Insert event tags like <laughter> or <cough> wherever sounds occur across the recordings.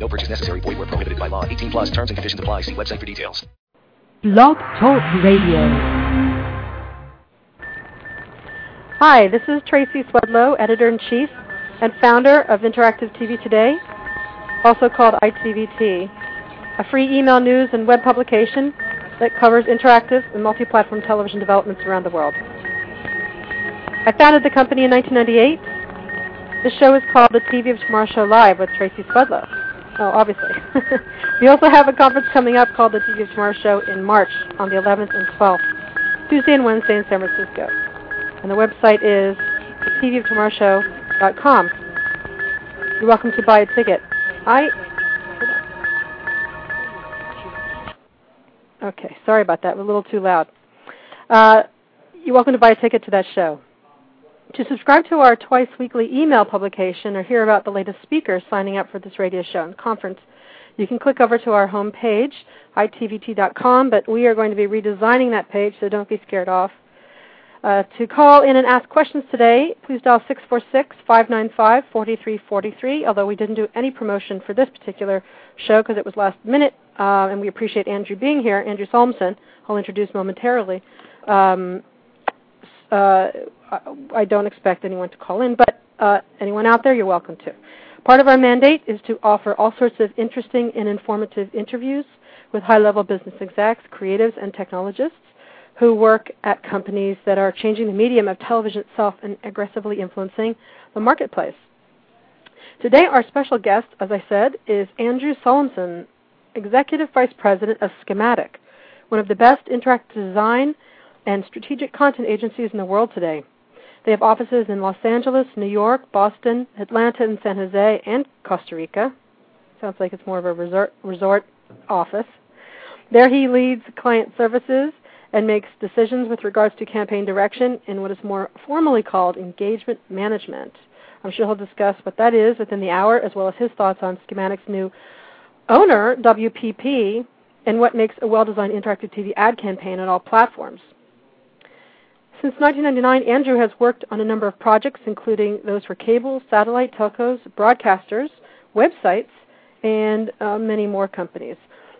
No purchase necessary. Void where prohibited by law. 18 plus terms and conditions apply. See website for details. Blog Talk Radio. Hi, this is Tracy Swedlow, editor-in-chief and founder of Interactive TV Today, also called ITVT, a free email news and web publication that covers interactive and multi-platform television developments around the world. I founded the company in 1998. The show is called The TV of Tomorrow Show Live with Tracy Swedlow. Oh, obviously. <laughs> we also have a conference coming up called the TV of Tomorrow Show in March on the 11th and 12th, Tuesday and Wednesday in San Francisco. And the website is tvoftomorrowshow.com. You're welcome to buy a ticket. I. Okay, sorry about that. We're a little too loud. Uh, you're welcome to buy a ticket to that show. To subscribe to our twice weekly email publication or hear about the latest speakers signing up for this radio show and conference, you can click over to our home page, itvt.com, but we are going to be redesigning that page, so don't be scared off. Uh, to call in and ask questions today, please dial 646-595-4343, although we didn't do any promotion for this particular show because it was last minute, uh, and we appreciate Andrew being here, Andrew Solomson, I'll introduce momentarily. Um, uh, I don't expect anyone to call in, but uh, anyone out there, you're welcome to. Part of our mandate is to offer all sorts of interesting and informative interviews with high-level business execs, creatives, and technologists who work at companies that are changing the medium of television itself and aggressively influencing the marketplace. Today, our special guest, as I said, is Andrew Solomson, Executive Vice President of Schematic, one of the best interactive design and strategic content agencies in the world today. They have offices in Los Angeles, New York, Boston, Atlanta, and San Jose, and Costa Rica. Sounds like it's more of a resort, resort office. There he leads client services and makes decisions with regards to campaign direction in what is more formally called engagement management. I'm sure he'll discuss what that is within the hour, as well as his thoughts on Schematic's new owner, WPP, and what makes a well designed interactive TV ad campaign on all platforms. Since 1999, Andrew has worked on a number of projects, including those for cable, satellite, telcos, broadcasters, websites, and uh, many more companies.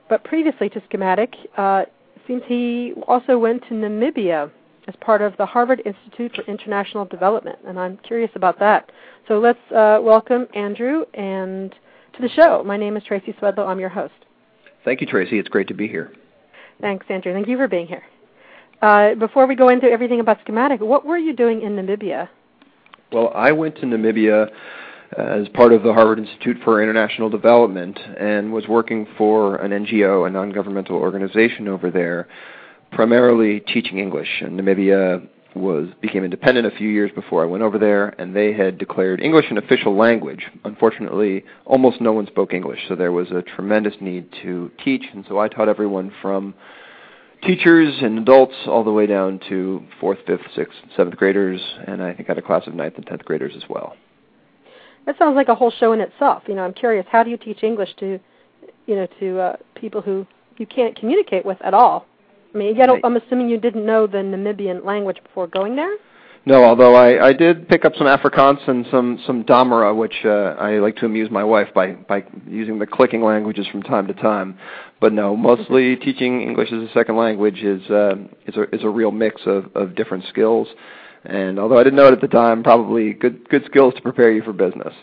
But previously to Schematic, uh, seems he also went to Namibia as part of the Harvard Institute for International Development, and I'm curious about that. So let's uh, welcome Andrew and to the show. My name is Tracy Swedlow. I'm your host. Thank you, Tracy. It's great to be here. Thanks, Andrew. Thank you for being here. Uh, before we go into everything about Schematic, what were you doing in Namibia? Well, I went to Namibia as part of the Harvard Institute for International Development and was working for an NGO, a non-governmental organization over there, primarily teaching English. And Namibia was became independent a few years before I went over there, and they had declared English an official language. Unfortunately, almost no one spoke English, so there was a tremendous need to teach, and so I taught everyone from teachers and adults all the way down to fourth, fifth, sixth, seventh graders, and I think I had a class of ninth and tenth graders as well. That sounds like a whole show in itself. You know, I'm curious, how do you teach English to, you know, to uh, people who you can't communicate with at all? I mean, you I'm assuming you didn't know the Namibian language before going there. No, although I, I did pick up some Afrikaans and some some Damara, which uh, I like to amuse my wife by by using the clicking languages from time to time. But no, mostly <laughs> teaching English as a second language is uh, is a is a real mix of of different skills. And although I didn't know it at the time, probably good good skills to prepare you for business.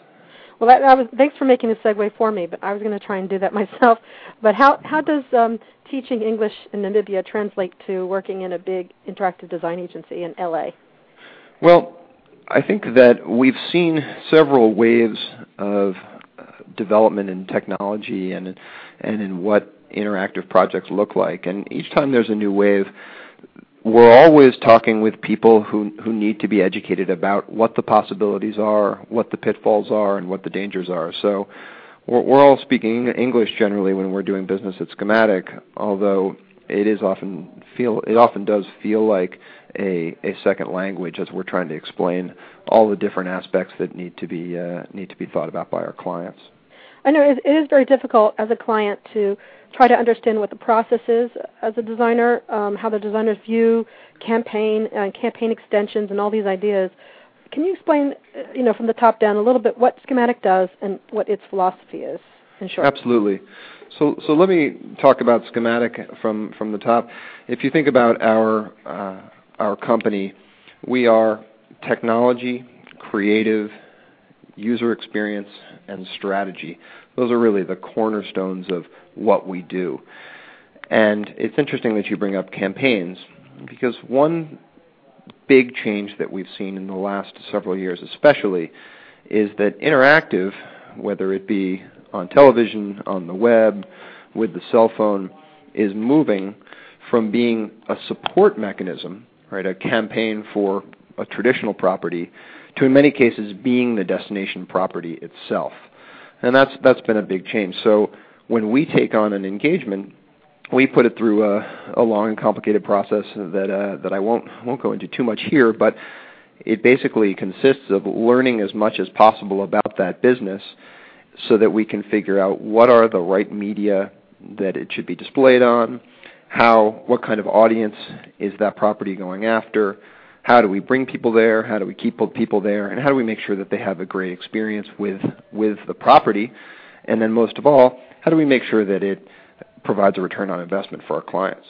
Well, that, I was, thanks for making the segue for me, but I was going to try and do that <laughs> myself. But how how does um, teaching English in Namibia translate to working in a big interactive design agency in LA? Well, I think that we've seen several waves of uh, development in technology and and in what interactive projects look like. And each time there's a new wave, we're always talking with people who who need to be educated about what the possibilities are, what the pitfalls are, and what the dangers are. So we're, we're all speaking English generally when we're doing business at Schematic, although it is often feel it often does feel like a, a second language as we're trying to explain all the different aspects that need to be uh, need to be thought about by our clients. I know it is very difficult as a client to try to understand what the process is as a designer, um, how the designers view campaign and uh, campaign extensions and all these ideas. Can you explain, uh, you know, from the top down a little bit what Schematic does and what its philosophy is in short? Absolutely. So, so let me talk about Schematic from, from the top. If you think about our uh, our company, we are technology, creative, user experience, and strategy. Those are really the cornerstones of what we do. And it's interesting that you bring up campaigns because one big change that we've seen in the last several years, especially, is that interactive, whether it be on television, on the web, with the cell phone, is moving from being a support mechanism, right, a campaign for a traditional property, to in many cases being the destination property itself. And that's that's been a big change. So when we take on an engagement, we put it through a, a long and complicated process that uh, that I won't won't go into too much here, but it basically consists of learning as much as possible about that business so that we can figure out what are the right media that it should be displayed on, how what kind of audience is that property going after, how do we bring people there, how do we keep people there, and how do we make sure that they have a great experience with with the property, and then most of all, how do we make sure that it provides a return on investment for our clients.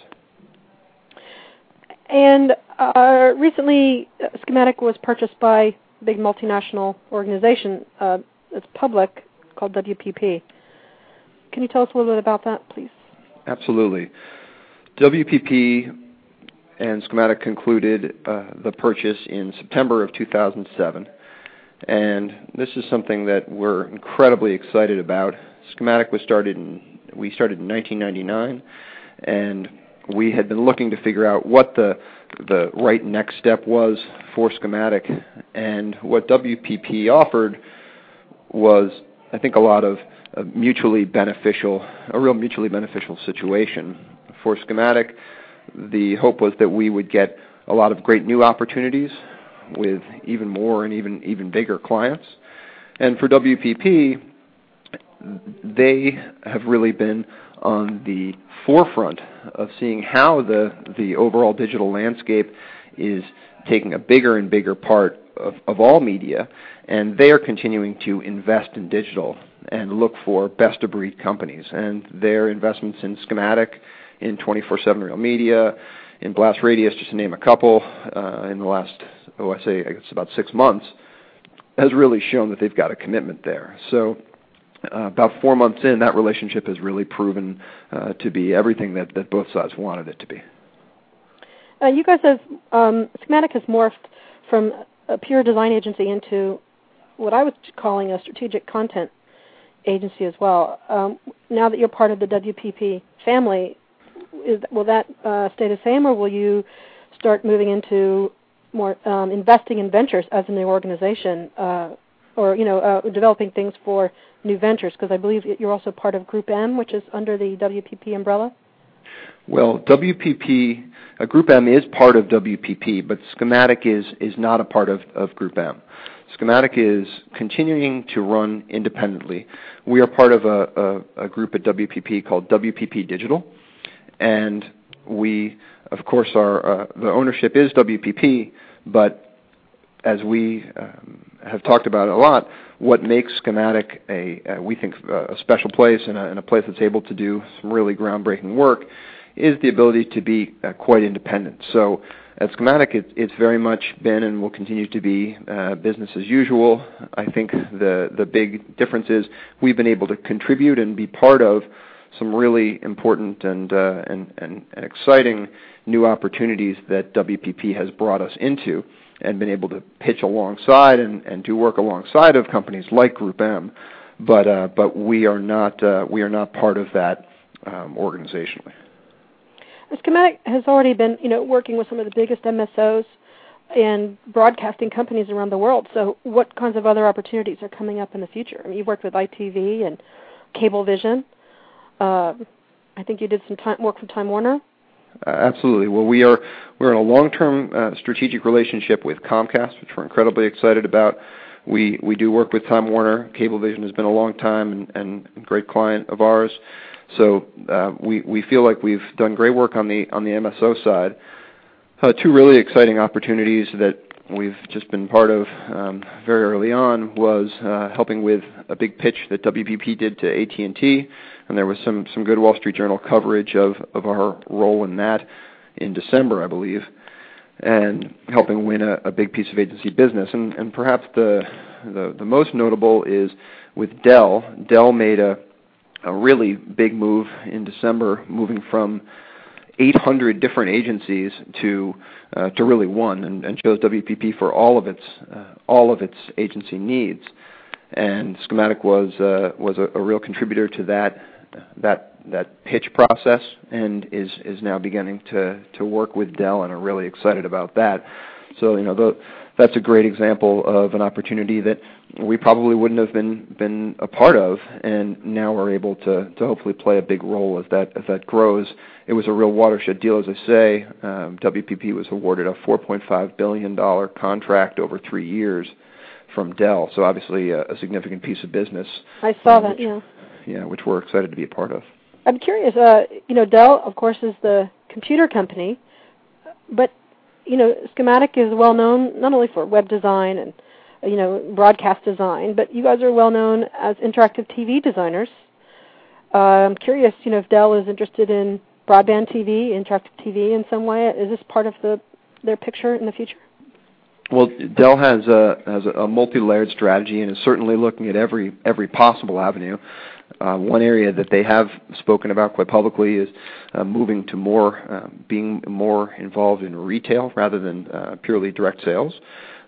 And uh, recently, Schematic was purchased by a big multinational organization uh, that's public called WPP. Can you tell us a little bit about that, please? Absolutely. WPP and Schematic concluded uh, the purchase in September of 2007. And this is something that we're incredibly excited about. Schematic was started in we started in 1999, and we had been looking to figure out what the the right next step was for schematic, and what WPP offered was, I think, a lot of a mutually beneficial, a real mutually beneficial situation for schematic. The hope was that we would get a lot of great new opportunities with even more and even even bigger clients, and for WPP, they have really been on the forefront of seeing how the the overall digital landscape is taking a bigger and bigger part of, of all media, and they are continuing to invest in digital and look for best of breed companies. And their investments in Schematic, in 24/7 Real Media, in Blast Radius, just to name a couple, uh, in the last oh I say I guess about six months, has really shown that they've got a commitment there. So uh, about four months in, that relationship has really proven uh, to be everything that, that both sides wanted it to be. Uh, you guys have um, Schematic has morphed from a pure design agency into what I was calling a strategic content agency as well. Um, now that you're part of the WPP family, is, will that uh, stay the same, or will you start moving into more um, investing in ventures as an organization, uh, or you know, uh, developing things for new ventures? Because I believe you're also part of Group M, which is under the WPP umbrella. Well, WPP, uh, Group M is part of WPP, but Schematic is is not a part of, of Group M. Schematic is continuing to run independently. We are part of a, a, a group at WPP called WPP Digital, and we, of course, are uh, the ownership is WPP, but as we um, have talked about a lot, what makes Schematic a, a we think a special place and a, and a, place that's able to do some really groundbreaking work is the ability to be uh, quite independent. So at Schematic, it, it's very much been and will continue to be uh, business as usual. I think the the big difference is we've been able to contribute and be part of some really important and uh, and, and, exciting new opportunities that WPP has brought us into and been able to pitch alongside and, and do work alongside of companies like Group M, but uh, but we are not uh, we are not part of that um, organizationally. Schematic has already been you know working with some of the biggest MSOs and broadcasting companies around the world. So, what kinds of other opportunities are coming up in the future? I mean, you've worked with ITV and Cablevision. Uh, I think you did some time, work for Time Warner. Uh, absolutely. Well, we are we're in a long-term uh, strategic relationship with Comcast, which we're incredibly excited about. We we do work with Time Warner. Cablevision has been a long time and, and great client of ours. So uh, we we feel like we've done great work on the on the MSO side. Uh, two really exciting opportunities that we've just been part of um, very early on was uh, helping with a big pitch that WPP did to AT&T, and there was some some good Wall Street Journal coverage of of our role in that in December, I believe, and helping win a, a big piece of agency business. And, and perhaps the, the the most notable is with Dell. Dell made a a really big move in December, moving from 800 different agencies to uh, to really one, and, and, chose WPP for all of its uh, all of its agency needs. And Schematic was uh, was a, a, real contributor to that that that pitch process, and is is now beginning to to work with Dell, and are really excited about that. So you know the that's a great example of an opportunity that we probably wouldn't have been been a part of, and now we're able to to hopefully play a big role as that as that grows. It was a real watershed deal, as I say. Um, WPP was awarded a 4.5 billion dollar contract over three years from Dell, so obviously a, a significant piece of business. I saw uh, that, which, yeah. Yeah, which we're excited to be a part of. I'm curious. Uh, you know, Dell, of course, is the computer company, but you know, Schematic is well known not only for web design and you know broadcast design, but you guys are well known as interactive TV designers. Uh, I'm curious, you know, if Dell is interested in broadband TV, interactive TV in some way. Is this part of the their picture in the future? Well, Dell has a has a multi-layered strategy and is certainly looking at every every possible avenue. Uh, one area that they have spoken about quite publicly is uh, moving to more uh, being more involved in retail rather than uh, purely direct sales.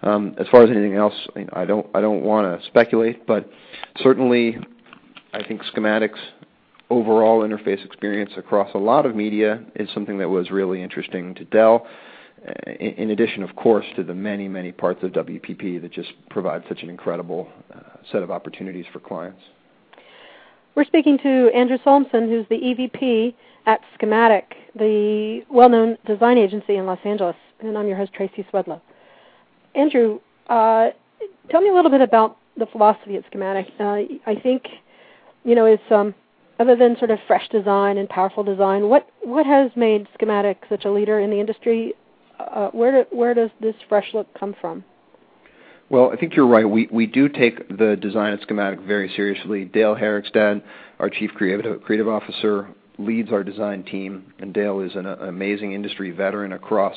Um, as far as anything else, I don't I don't want to speculate, but certainly I think schematics overall interface experience across a lot of media is something that was really interesting to Dell. Uh, in addition, of course, to the many, many parts of WPP that just provide such an incredible uh, set of opportunities for clients. We're speaking to Andrew Solmssen, who's the EVP at Schematic, the well-known design agency in Los Angeles, and I'm your host, Tracy Swedlow. Andrew, uh, tell me a little bit about the philosophy at Schematic. I think, you know, it's um, other than sort of fresh design and powerful design, what what has made Schematic such a leader in the industry? Uh, where do, where does this fresh look come from? Well, I think you're right. We we do take the design of schematic very seriously. Dale Herigstad, our chief creative creative officer, leads our design team, and Dale is an, an amazing industry veteran across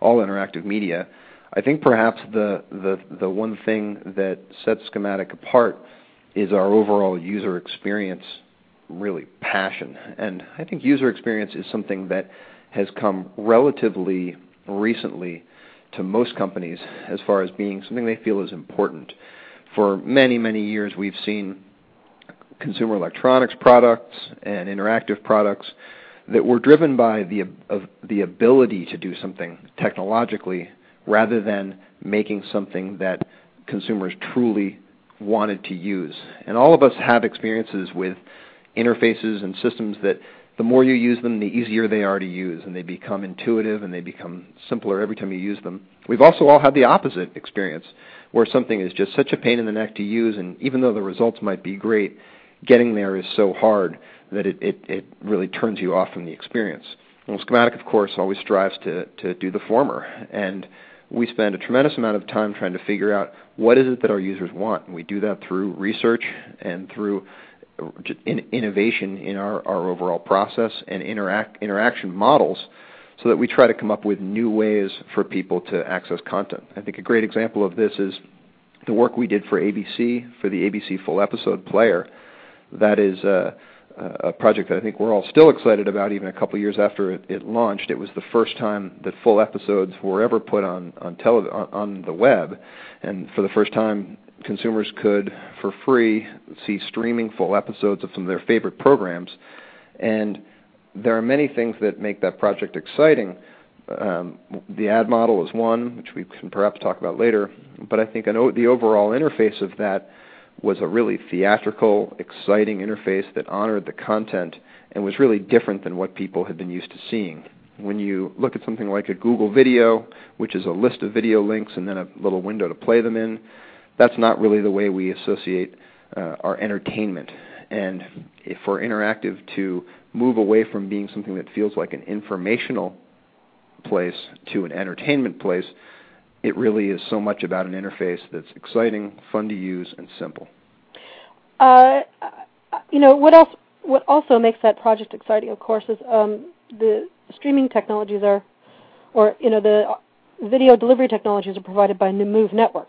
all interactive media. I think perhaps the the the one thing that sets schematic apart is our overall user experience really passion. And I think user experience is something that has come relatively recently to most companies as far as being something they feel is important. For many, many years, we've seen consumer electronics products and interactive products that were driven by the, of the ability to do something technologically rather than making something that consumers truly wanted to use. And all of us have experiences with interfaces and systems that the more you use them, the easier they are to use, and they become intuitive and they become simpler every time you use them. We've also all had the opposite experience, where something is just such a pain in the neck to use, and even though the results might be great, getting there is so hard that it, it, it really turns you off from the experience. Well, Schematic, of course, always strives to, to do the former, and we spend a tremendous amount of time trying to figure out what is it that our users want. And we do that through research and through innovation in our, overall process and interact, interaction models so that we try to come up with new ways for people to access content. I think a great example of this is the work we did for ABC, for the ABC Full Episode Player. That is uh, a, a project that I think we're all still excited about even a couple years after it, launched. It was the first time that full episodes were ever put on, on, on the web. And for the first time, consumers could, for free, see streaming full episodes of some of their favorite programs. And there are many things that make that project exciting. Um, the ad model is one, which we can perhaps talk about later. But I think o- the overall interface of that was a really theatrical, exciting interface that honored the content and was really different than what people had been used to seeing. When you look at something like a Google Video, which is a list of video links and then a little window to play them in, that's not really the way we associate uh, our entertainment. And for interactive to move away from being something that feels like an informational place to an entertainment place, it really is so much about an interface that's exciting, fun to use, and simple. Uh, you know what else? What also makes that project exciting, of course, is um, the streaming technologies are, or you know, the video delivery technologies are provided by Move Network.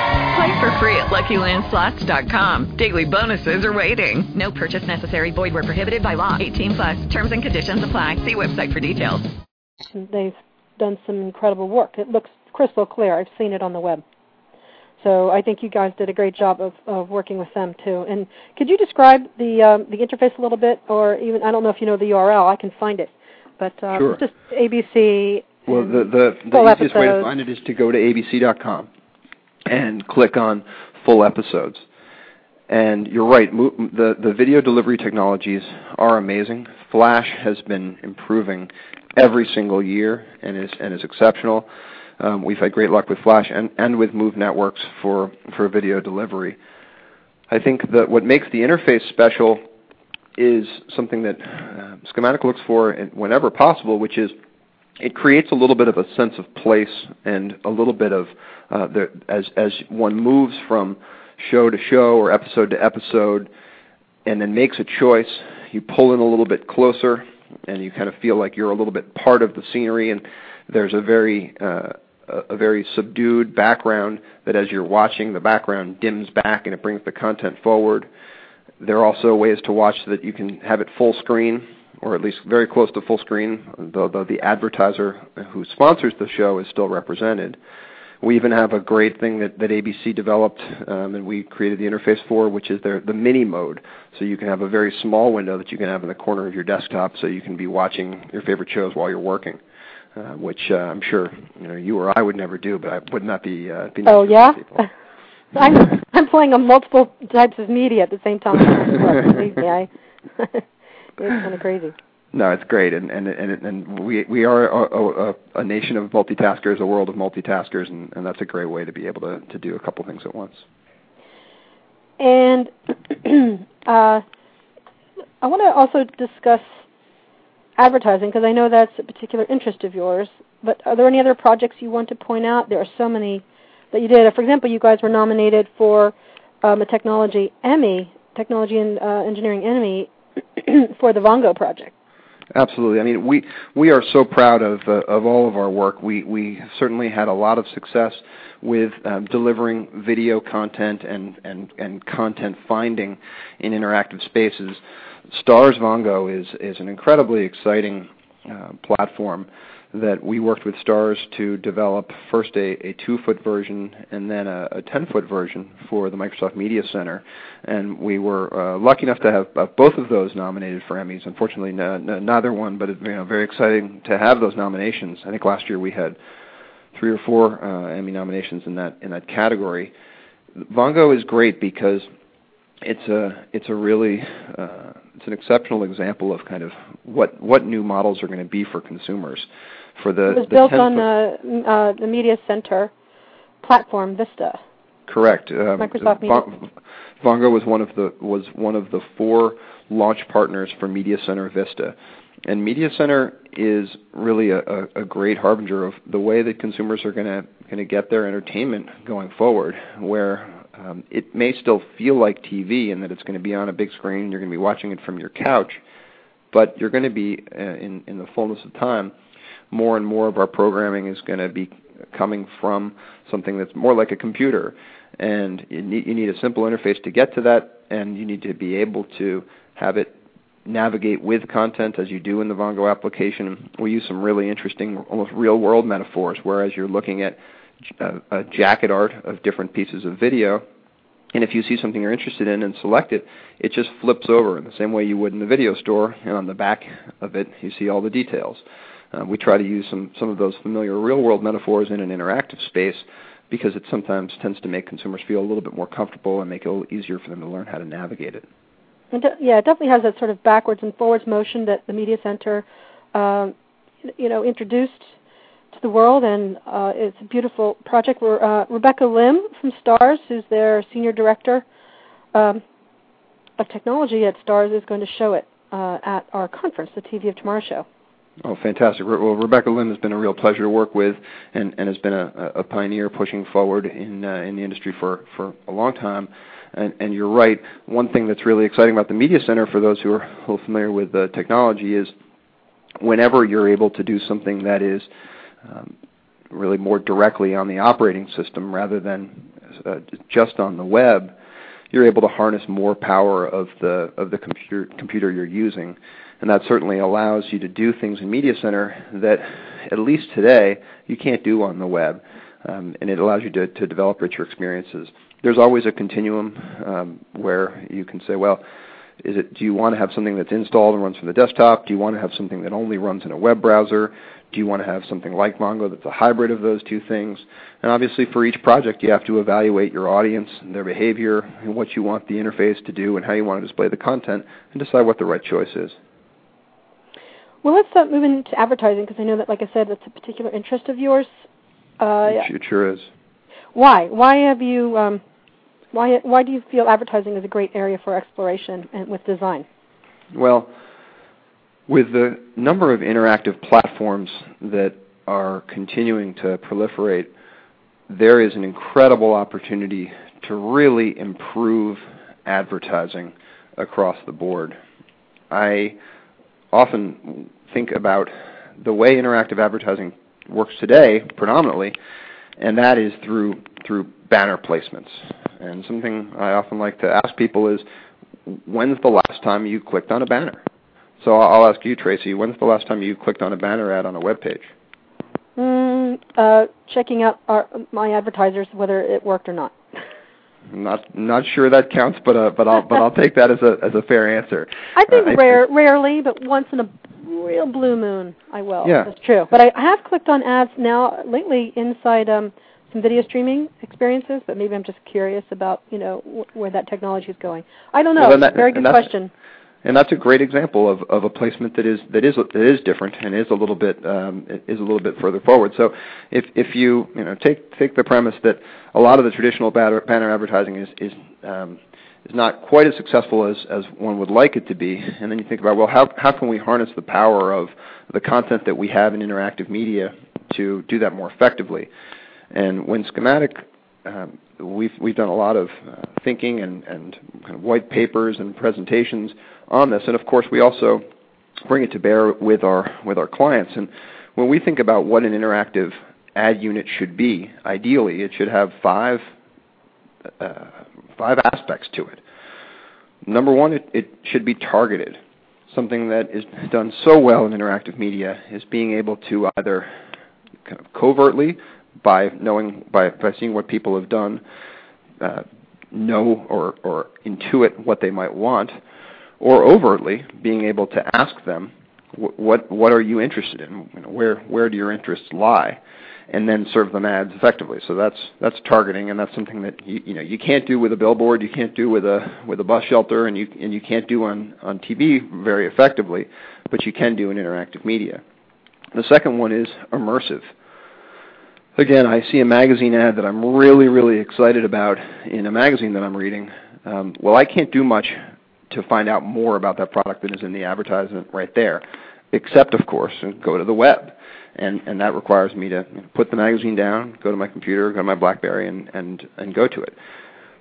Play for free at LuckyLandSlots.com. Daily bonuses are waiting. No purchase necessary. Void where prohibited by law. 18 plus. Terms and conditions apply. See website for details. They've done some incredible work. It looks crystal clear. I've seen it on the web. So I think you guys did a great job of, of working with them too. And could you describe the um, the interface a little bit, or even I don't know if you know the URL. I can find it, but um, sure. just ABC. Well, the the, the easiest way to find it is to go to abc.com and click on full episodes. And you're right, the the video delivery technologies are amazing. Flash has been improving every single year and is and is exceptional. Um, we've had great luck with Flash and, and with Move Networks for, for video delivery. I think that what makes the interface special is something that uh, Schematic looks for whenever possible, which is it creates a little bit of a sense of place and a little bit of uh, the, as as one moves from show to show or episode to episode, and then makes a choice. You pull in a little bit closer, and you kind of feel like you're a little bit part of the scenery. And there's a very uh, a, very subdued background that as you're watching, the background dims back and it brings the content forward. There are also ways to watch that you can have it full screen or at least very close to full screen, though the advertiser who sponsors the show is still represented. We even have a great thing that, that ABC developed um, and we created the interface for, which is their, the mini mode. So you can have a very small window that you can have in the corner of your desktop so you can be watching your favorite shows while you're working uh, which uh, I'm sure you know you or I would never do, but I would not be. Uh, be oh yeah. <laughs> I'm I'm playing on multiple types of media at the same time. <laughs> Believe me, I <laughs> it's kind of crazy. No, it's great, and and and, and we we are a, a, a nation of multitaskers, a world of multitaskers, and, and that's a great way to be able to to do a couple things at once. And <clears throat> uh, I want to also discuss advertising because I know that's a particular interest of yours. But are there any other projects you want to point out? There are so many that you did. For example, you guys were nominated for um, a technology Emmy, technology and uh, engineering Emmy <clears throat> for the Vongo project. Absolutely. I mean, we we are so proud of uh, of all of our work. We we certainly had a lot of success with um, delivering video content and and and content finding in interactive spaces. Starz Vongo is is an incredibly exciting uh, platform that we worked with Starz to develop first a, a two foot version and then a, a 10 foot version for the Microsoft Media Center. And we were uh, lucky enough to have uh, both of those nominated for Emmys. Unfortunately, neither one, but you know, very exciting to have those nominations. I think last year we had three or four uh, Emmy nominations in that in that category. Vongo is great because it's a it's a really uh, it's an exceptional example of kind of what what new models are going to be for consumers. For the it was the built on the uh, the Media Center platform Vista. Correct. Um, Microsoft Media. Vongo was one of the was one of the four launch partners for Media Center Vista, And Media Center is really a, a, a great harbinger of the way that consumers are going to going to get their entertainment going forward, where um, it may still feel like TV and that it's going to be on a big screen, and you're going to be watching it from your couch, but you're going to be uh, in in the fullness of time. More and more of our programming is going to be coming from something that's more like a computer, and you need, you need a simple interface to get to that, and you need to be able to have it navigate with content as you do in the Vongo application. We use some really interesting, almost real-world metaphors, whereas you're looking at a, uh, a jacket art of different pieces of video, and if you see something you're interested in and select it, it just flips over in the same way you would in the video store, and on the back of it you see all the details. Uh, we try to use some, some of those familiar real-world metaphors in an interactive space because it sometimes tends to make consumers feel a little bit more comfortable and make it a little easier for them to learn how to navigate it. And yeah, it definitely has that sort of backwards and forwards motion that the Media Center, um, you know, introduced to the world, and uh, it's a beautiful project. Uh, Rebecca Lim from Starz, who's their senior director um, of technology at Starz, is going to show it uh, at our conference, the TV of Tomorrow show. Oh, fantastic! Well, Rebecca Lim has been a real pleasure to work with, and, and has been a, a pioneer pushing forward in uh, in the industry for for a long time. And, and you're right. One thing that's really exciting about the Media Center, for those who are a little familiar with the technology, is whenever you're able to do something that is um, really more directly on the operating system rather than uh, just on the web, you're able to harness more power of the of the computer computer you're using, and that certainly allows you to do things in Media Center that, at least today, you can't do on the web, um, and it allows you to, to develop richer experiences there's always a continuum um, where you can say, well, is it, do you want to have something that's installed and runs from the desktop? Do you want to have something that only runs in a web browser? Do you want to have something like Vongo that's a hybrid of those two things? And obviously, for each project, you have to evaluate your audience, and their behavior, and what you want the interface to do, and how you want to display the content, and decide what the right choice is. Well, let's uh, move into advertising because I know that, like I said, that's a particular interest of yours. Uh, it sure is. Why? Why have you um, why, why do you feel advertising is a great area for exploration and with design? Well, with the number of interactive platforms that are continuing to proliferate, there is an incredible opportunity to really improve advertising across the board. I often think about the way interactive advertising works today, predominantly, and that is through through banner placements. And something I often like to ask people is, when's the last time you clicked on a banner? So I'll ask you, Tracy, when's the last time you clicked on a banner ad on a web page? Mm, uh, checking out our, my advertisers whether it worked or not. Not not sure that counts, but uh, but I'll but I'll take that as a as a fair answer. I think uh, rare, I, rarely, but once in a real blue moon, I will. Yeah, that's true. But I have clicked on ads now lately inside um, some video streaming experiences, but maybe I'm just curious about you know wh- where that technology is going. I don't know. Well, that, Very good question. And that's a great example of, of a placement that is that is that is different and is a little bit um, is a little bit further forward. So if if you you know take take the premise that a lot of the traditional banner, banner advertising is is um, is not quite as successful as, as one would like it to be. And then you think about, well, how, how can we harness the power of the content that we have in interactive media to do that more effectively? And when schematic, um, we've we've done a lot of uh, thinking and and kind of white papers and presentations on this, and of course we also bring it to bear with our with our clients. And when we think about what an interactive ad unit should be, ideally it should have five uh, five aspects to it. Number one, it, it should be targeted. Something that is done so well in interactive media is being able to either kind of covertly by knowing by, by seeing what people have done, uh, know or, or intuit what they might want, or overtly being able to ask them, what what are you interested in? You know, where where do your interests lie? And then serve them ads effectively. So that's that's targeting, and that's something that you, you know you can't do with a billboard, you can't do with a with a bus shelter, and you and you can't do on on TV very effectively, but you can do in interactive media. The second one is immersive again, I see a magazine ad that I'm really, really excited about in a magazine that I'm reading. Um, well, I can't do much to find out more about that product than is in the advertisement right there. except of course go to the web. And, and that requires me to put the magazine down, go to my computer, go to my BlackBerry, and, and, and go to it.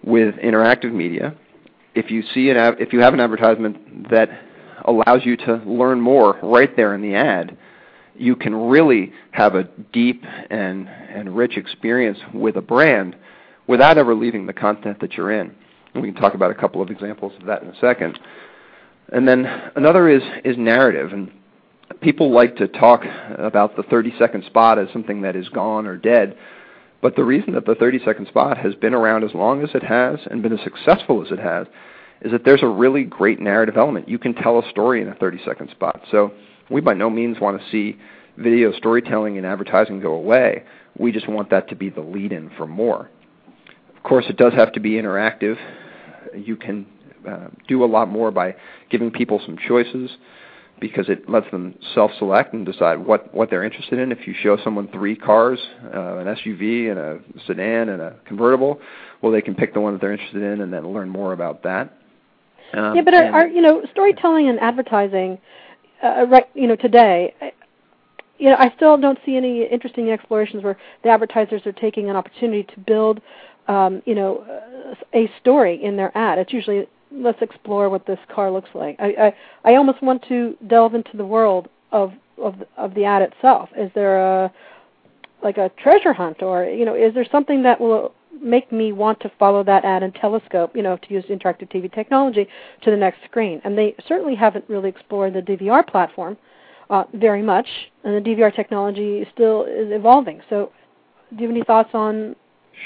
With interactive media, if you see an if you have an advertisement that allows you to learn more right there in the ad, you can really have a deep and and rich experience with a brand without ever leaving the content that you're in. We can talk about a couple of examples of that in a second. And then another is is narrative and people like to talk about the 30 second spot as something that is gone or dead. But the reason that the 30 second spot has been around as long as it has and been as successful as it has is that there's a really great narrative element. You can tell a story in a 30 second spot. So we by no means want to see video storytelling and advertising go away. We just want that to be the lead in for more. Of course, it does have to be interactive. You can uh, do a lot more by giving people some choices because it lets them self-select and decide what, what they're interested in. If you show someone three cars, uh, an SUV and a sedan and a convertible, well, they can pick the one that they're interested in and then learn more about that. Um, yeah, but are, are, you know storytelling and advertising, uh, right? You know today, you know I still don't see any interesting explorations where the advertisers are taking an opportunity to build, um, you know, a story in their ad. It's usually let's explore what this car looks like. I, I I almost want to delve into the world of of of the ad itself. Is there a like a treasure hunt, or you know, is there something that will make me want to follow that ad and telescope, you know, to use interactive TV technology to the next screen? And they certainly haven't really explored the DVR platform uh, very much, and the DVR technology still is evolving. So, do you have any thoughts on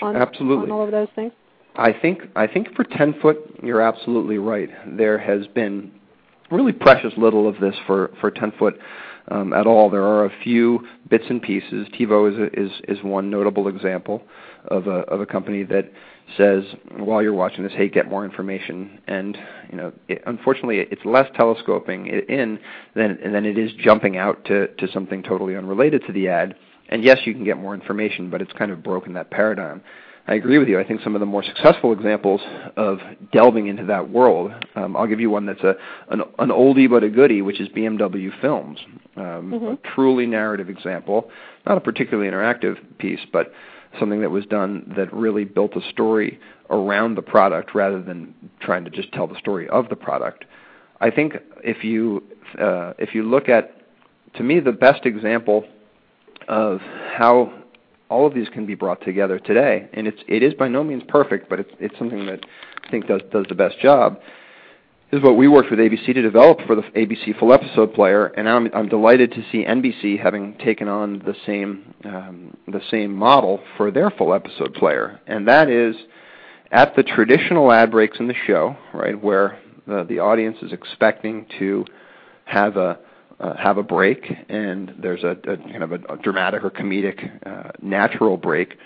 on, Absolutely. on all of those things? I think I think for ten foot, you're absolutely right. There has been really precious little of this for for ten foot um, at all. There are a few bits and pieces. TiVo is a, is is one notable example of a of a company that says while you're watching this, hey, get more information. And you know, it, unfortunately, it's less telescoping it in than than it is jumping out to to something totally unrelated to the ad. And yes, you can get more information, but it's kind of broken that paradigm. I agree with you. I think some of the more successful examples of delving into that world. Um, I'll give you one that's a an, an oldie but a goodie, which is BMW Films, um, mm-hmm. a truly narrative example, not a particularly interactive piece, but something that was done that really built a story around the product rather than trying to just tell the story of the product. I think if you uh, if you look at, to me, the best example of how all of these can be brought together today, and it's it is by no means perfect, but it's it's something that I think does does the best job. This is what we worked with ABC to develop for the ABC full episode player, and I'm I'm delighted to see NBC having taken on the same um, the same model for their full episode player, and that is at the traditional ad breaks in the show, right, where the the audience is expecting to have a uh, have a break, and there's a, a kind of a, a dramatic or comedic uh, natural break,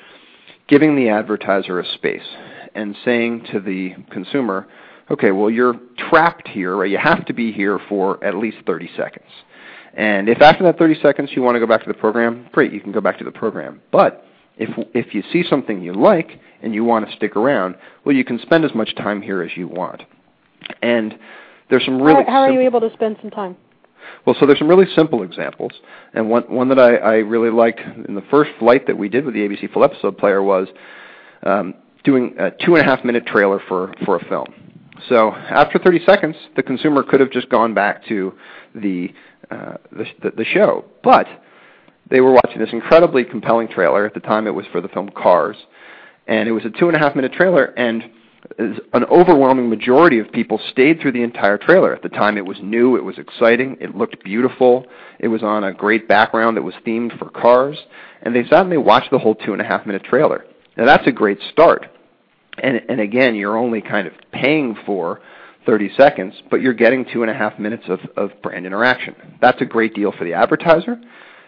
giving the advertiser a space and saying to the consumer, okay, well, you're trapped here, right? You have to be here for at least 30 seconds. And if after that 30 seconds you want to go back to the program, great, you can go back to the program. But if if you see something you like and you want to stick around, well, you can spend as much time here as you want. And there's some really how, how are you able to spend some time? Well, so there's some really simple examples, and one one that I, I really liked in the first flight that we did with the ABC Full Episode Player was um, doing a two and a half minute trailer for for a film. So after 30 seconds, the consumer could have just gone back to the uh, the, the show, but they were watching this incredibly compelling trailer. At the time, it was for the film Cars, and it was a two and a half minute trailer, and an overwhelming majority of people stayed through the entire trailer. At the time, it was new, it was exciting, it looked beautiful, it was on a great background that was themed for cars, and they sat and they watched the whole two and a half minute trailer. Now that's a great start. And, and again, you're only kind of paying for 30 seconds, but you're getting two and a half minutes of, of brand interaction. That's a great deal for the advertiser.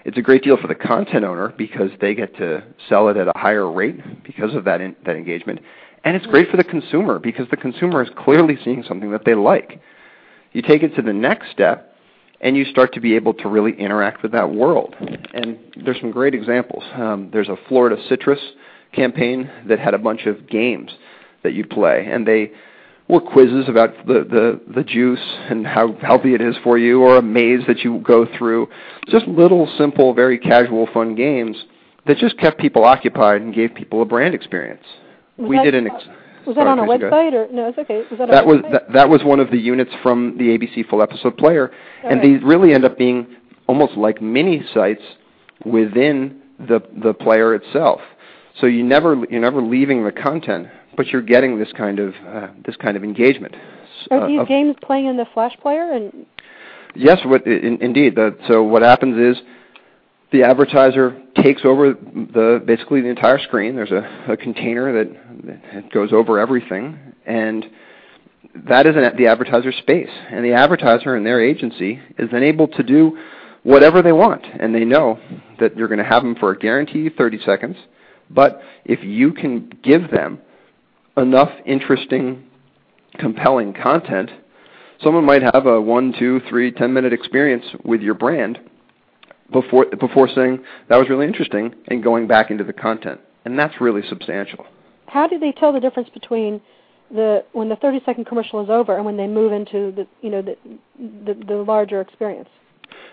It's a great deal for the content owner because they get to sell it at a higher rate because of that in, that engagement. And it's great for the consumer because the consumer is clearly seeing something that they like. You take it to the next step and you start to be able to really interact with that world. And there's some great examples. Um, there's a Florida citrus campaign that had a bunch of games that you play, and they were quizzes about the, the, the juice and how healthy it is for you, or a maze that you go through. Just little, simple, very casual, fun games that just kept people occupied and gave people a brand experience. Was we that, did an. Ex- was that sorry, on a Tracy, go ahead. website or no? It's okay. Was that, that was that, that was one of the units from the ABC full episode player, and Okay. these really end up being almost like mini sites within the the player itself. So you never you're never leaving the content, but you're getting this kind of uh, this kind of engagement. Are Uh, these of- games playing in the Flash player? And Yes, what in, indeed. The, so what happens is the advertiser takes over the basically the entire screen. There's a, a container that, that goes over everything, and that is the advertiser's space. And the advertiser and their agency is then able to do whatever they want, and they know that you're going to have them for a guarantee 30 seconds. But if you can give them enough interesting, compelling content someone might have a one, two, three, ten minute experience with your brand before before saying that was really interesting and going back into the content, and that's really substantial. How do they tell the difference between the when the 30 second commercial is over and when they move into the you know the the, the larger experience?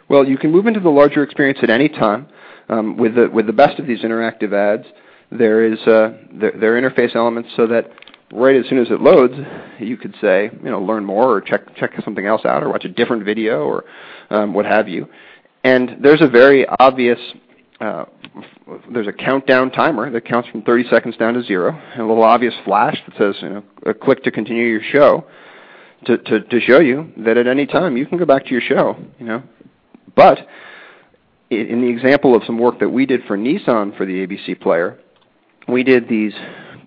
Well, you can move into the larger experience at any time. Um, with the with the best of these interactive ads, there is uh, there, there are interface elements so that right as soon as it loads, you could say, you know, learn more or check check something else out or watch a different video or um, what have you. And there's a very obvious uh, there's a countdown timer that counts from 30 seconds down to zero, and a little obvious flash that says, you know, a click to continue your show, to, to to show you that at any time you can go back to your show, you know. But in the example of some work that we did for Nissan for the ABC player, we did these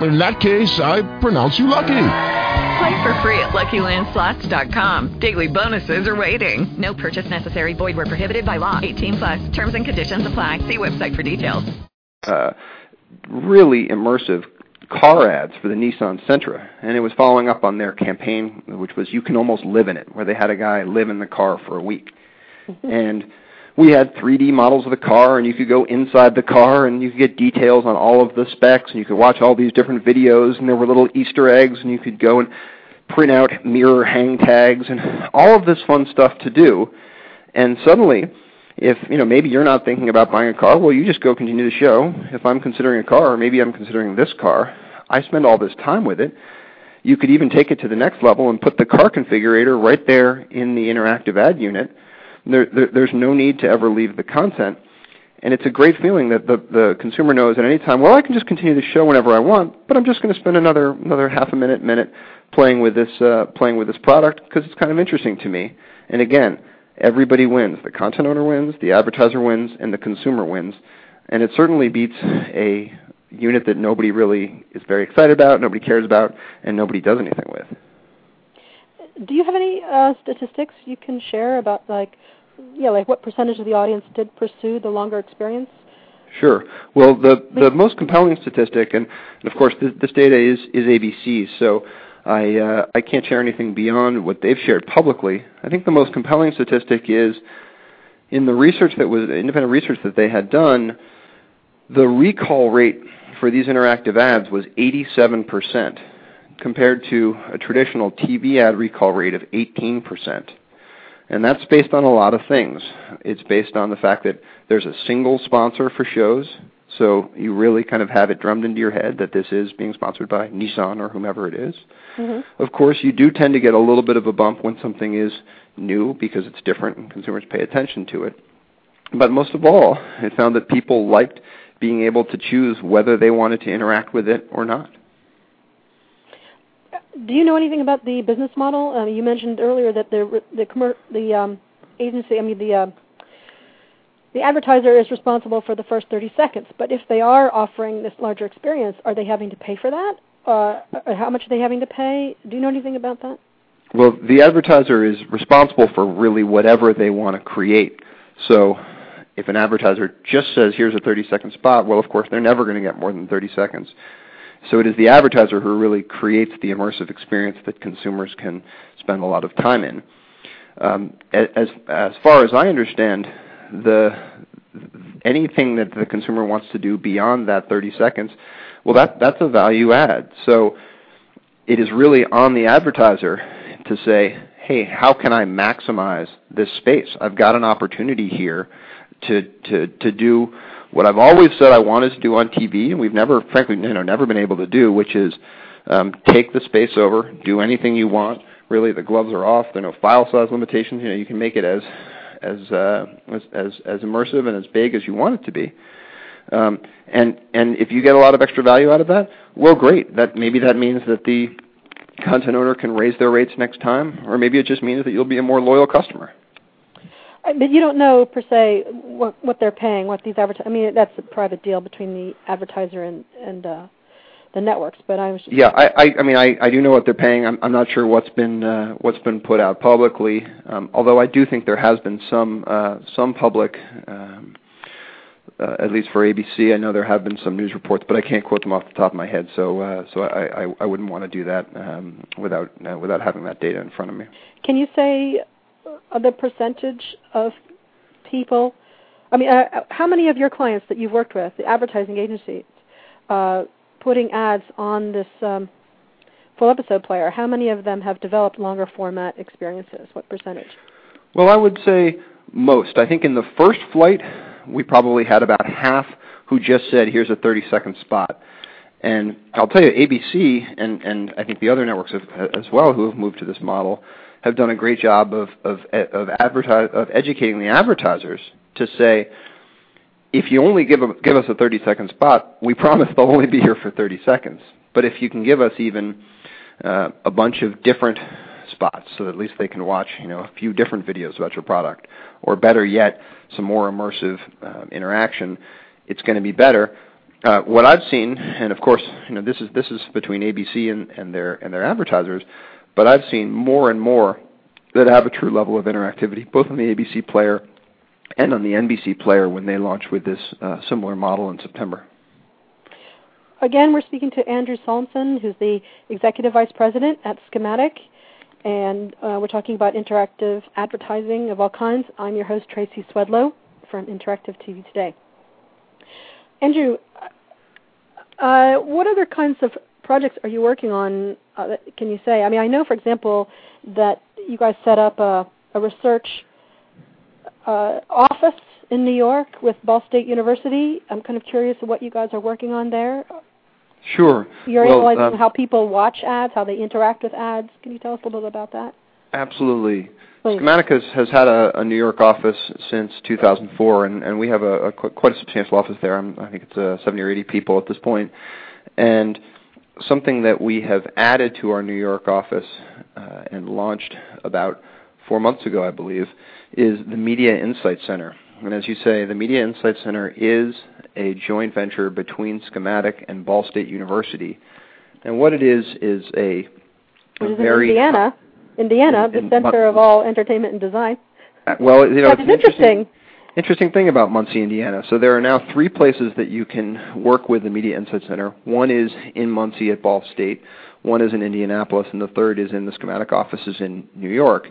In that case, I pronounce you lucky. Play for free at LuckyLandSlots.com. Daily bonuses are waiting. No purchase necessary. Void where prohibited by law. 18 plus. Terms and conditions apply. See website for details. uh, really immersive car ads for the Nissan Sentra, and it was following up on their campaign, which was "You can almost live in it," where they had a guy live in the car for a week, and we had 3D models of the car, and you could go inside the car, and you could get details on all of the specs, and you could watch all these different videos, and there were little Easter eggs, and you could go and print out mirror hang tags, and all of this fun stuff to do, and suddenly if you know maybe you're not thinking about buying a car well you just go continue the show. If i'm considering a car or maybe i'm considering this car i spend all this time with it. You could even take it to the next level and put the car configurator right there in the interactive ad unit there, there, there's no need to ever leave the content and it's a great feeling that the, the consumer knows at any time well i can just continue the show whenever i want but i'm just going to spend another another half a minute minute playing with this uh, playing with this product because it's kind of interesting to me and again everybody wins. The content owner wins, the advertiser wins, and the consumer wins. And it certainly beats a unit that nobody really is very excited about, nobody cares about, and nobody does anything with. Do you have any uh, statistics you can share about like yeah like what percentage of the audience did pursue the longer experience? Sure. Well, the the most compelling statistic, and, and of course this, this data is is ABC, so I uh, I can't share anything beyond what they've shared publicly. I think the most compelling statistic is in the research that was independent research that they had done, the recall rate for these interactive ads was 87% compared to a traditional TV ad recall rate of 18%. And that's based on a lot of things. It's based on the fact that there's a single sponsor for shows, so you really kind of have it drummed into your head that this is being sponsored by Nissan or whomever it is. Mm-hmm. Of course, you do tend to get a little bit of a bump when something is new because it's different and consumers pay attention to it. But most of all, it found that people liked being able to choose whether they wanted to interact with it or not. Do you know anything about the business model? Uh, you mentioned earlier that the the commer- the um, agency, I mean the uh, the advertiser is responsible for the first 30 seconds. But if they are offering this larger experience, are they having to pay for that? Uh, how much are they having to pay? Do you know anything about that? Well, the advertiser is responsible for really whatever they want to create. So if an advertiser just says, here's a 30 second spot, well, of course, they're never going to get more than 30 seconds. So it is the advertiser who really creates the immersive experience that consumers can spend a lot of time in. Um, as, as far as I understand, the anything that the consumer wants to do beyond that 30 seconds, well, that that's a value add. So it is really on the advertiser to say, hey, how can I maximize this space? I've got an opportunity here to to to do what I've always said I wanted to do on TV, and we've never, frankly, you know, never been able to do, which is um, take the space over, do anything you want. Really, the gloves are off. There are no file size limitations. You know, you can make it as as uh, as, as as immersive and as big as you want it to be. Um, and and if you get a lot of extra value out of that, well, great. That maybe that means that the content owner can raise their rates next time, or maybe it just means that you'll be a more loyal customer. Uh, but you don't know per se what what they're paying, what these advertisers. I mean, that's a private deal between the advertiser and and uh, the networks. But I was just yeah. I I, I mean I, I do know what they're paying. I'm I'm not sure what's been uh, what's been put out publicly. Um, although I do think there has been some uh, some public. Um, uh, at least for ABC, I know there have been some news reports, but I can't quote them off the top of my head, so uh, so I, I, I wouldn't want to do that um, without uh, without having that data in front of me. Can you say the percentage of people? I mean, uh, how many of your clients that you've worked with, the advertising agencies, uh, putting ads on this um, full episode player, how many of them have developed longer format experiences? What percentage? Well, I would say most. I think in the first flight, we probably had about half who just said, "Here's a 30-second spot." And I'll tell you, ABC and and I think the other networks have, as well who have moved to this model have done a great job of of of, advertise, of educating the advertisers to say, if you only give, a, give us a 30 second spot, we promise they'll only be here for 30 seconds. But if you can give us even uh, a bunch of different spots, so at least they can watch, you know, a few different videos about your product, or better yet, some more immersive uh, interaction, it's going to be better. Uh, what I've seen, and of course, you know, this is this is between ABC and, and their and their advertisers, but I've seen more and more that have a true level of interactivity, both on the ABC player and on the NBC player when they launch with this uh, similar model in September. Again, we're speaking to Andrew Solmssen, who's the Executive Vice President at Schematic, and uh, we're talking about interactive advertising of all kinds. I'm your host, Tracy Swedlow from Interactive TV Today. Andrew, uh, what other kinds of projects are you working on? Uh, can you say? I mean, I know, for example, that you guys set up a, a research uh, office in New York with Ball State University. I'm kind of curious what you guys are working on there. Sure. You're well, analyzing um, how people watch ads, how they interact with ads. Can you tell us a little bit about that? Absolutely. Please. Schematicus has had a, a, New York office since 2004, and, and we have a, a, quite a substantial office there. I'm, i think it's uh, 70 or 80 people at this point. And something that we have added to our New York office uh, and launched about four months ago, I believe, is the Media Insight Center. And as you say, the Media Insight Center is a joint venture between Schematic and Ball State University. And what it is is a, is very in Indiana, Indiana, in, in, the center of all entertainment and design. Uh, well, you know, it's is interesting. Interesting thing about Muncie, Indiana. So there are now three places that you can work with the Media Insight Center. One is in Muncie at Ball State, one is in Indianapolis, and the third is in the Schematic offices in New York.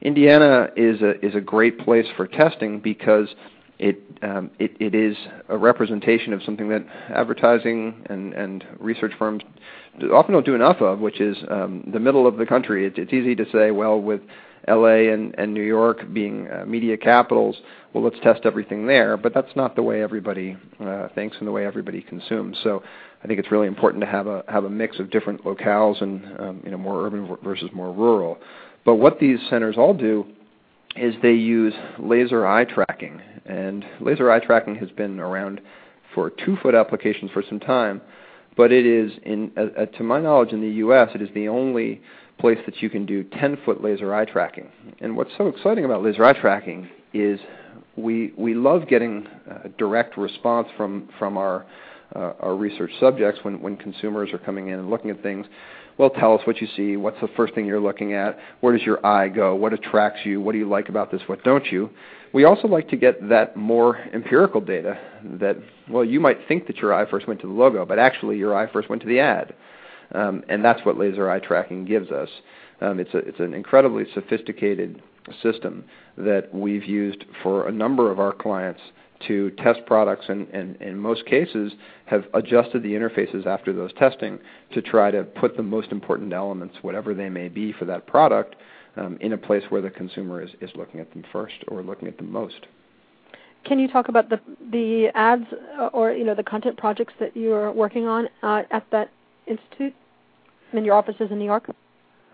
Indiana is a is a great place for testing because it, um, it it is a representation of something that advertising and and research firms often don't do enough of, which is um, the middle of the country. It, it's easy to say, well, with LA and, and New York being uh, media capitals, well, let's test everything there. But that's not the way everybody uh, thinks and the way everybody consumes. So I think it's really important to have a have a mix of different locales and um, you know more urban versus more rural. But what these centers all do is they use laser eye tracking, and laser eye tracking has been around for two foot applications for some time, but it is, in, uh, to my knowledge, in the U.S., it is the only place that you can do 10 foot laser eye tracking. And what's so exciting about laser eye tracking is we we love getting uh, direct response from from our uh, our research subjects when when consumers are coming in and looking at things. Well, tell us what you see. What's the first thing you're looking at? Where does your eye go? What attracts you? What do you like about this? What don't you? We also like to get that more empirical data that, well, you might think that your eye first went to the logo, but actually your eye first went to the ad. Um, and that's what laser eye tracking gives us. Um, it's, a, it's an incredibly sophisticated system that we've used for a number of our clients to test products and, and, in most cases have adjusted the interfaces after those testing to try to put the most important elements, whatever they may be for that product, um, in a place where the consumer is, is looking at them first or looking at them most. Can you talk about the the ads uh, or you know the content projects that you're working on uh, at that institute in your offices in New York?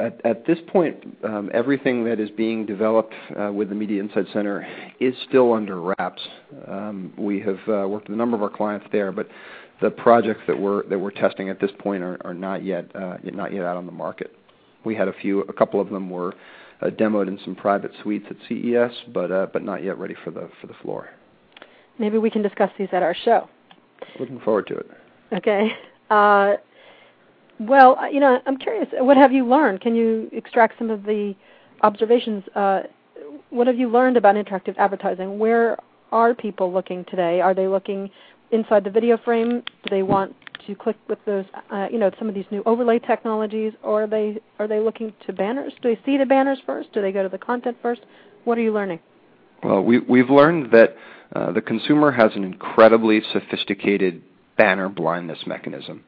At, at this point, um, everything that is being developed uh, with the Media Insight Center is still under wraps. Um, we have uh, worked with a number of our clients there, but the projects that we're that we're testing at this point are, are not yet uh, not yet out on the market. We had a few, a couple of them were uh, demoed in some private suites at CES, but uh, but not yet ready for the for the floor. Maybe we can discuss these at our show. Looking forward to it. Okay. Well, uh, you know, I'm curious. What have you learned? Can you extract some of the observations? Uh, what have you learned about interactive advertising? Where are people looking today? Are they looking inside the video frame? Do they want to click with those, uh, you know, some of these new overlay technologies, or are they are they looking to banners? Do they see the banners first? Do they go to the content first? What are you learning? Well, we, we've learned that uh, the consumer has an incredibly sophisticated banner blindness mechanism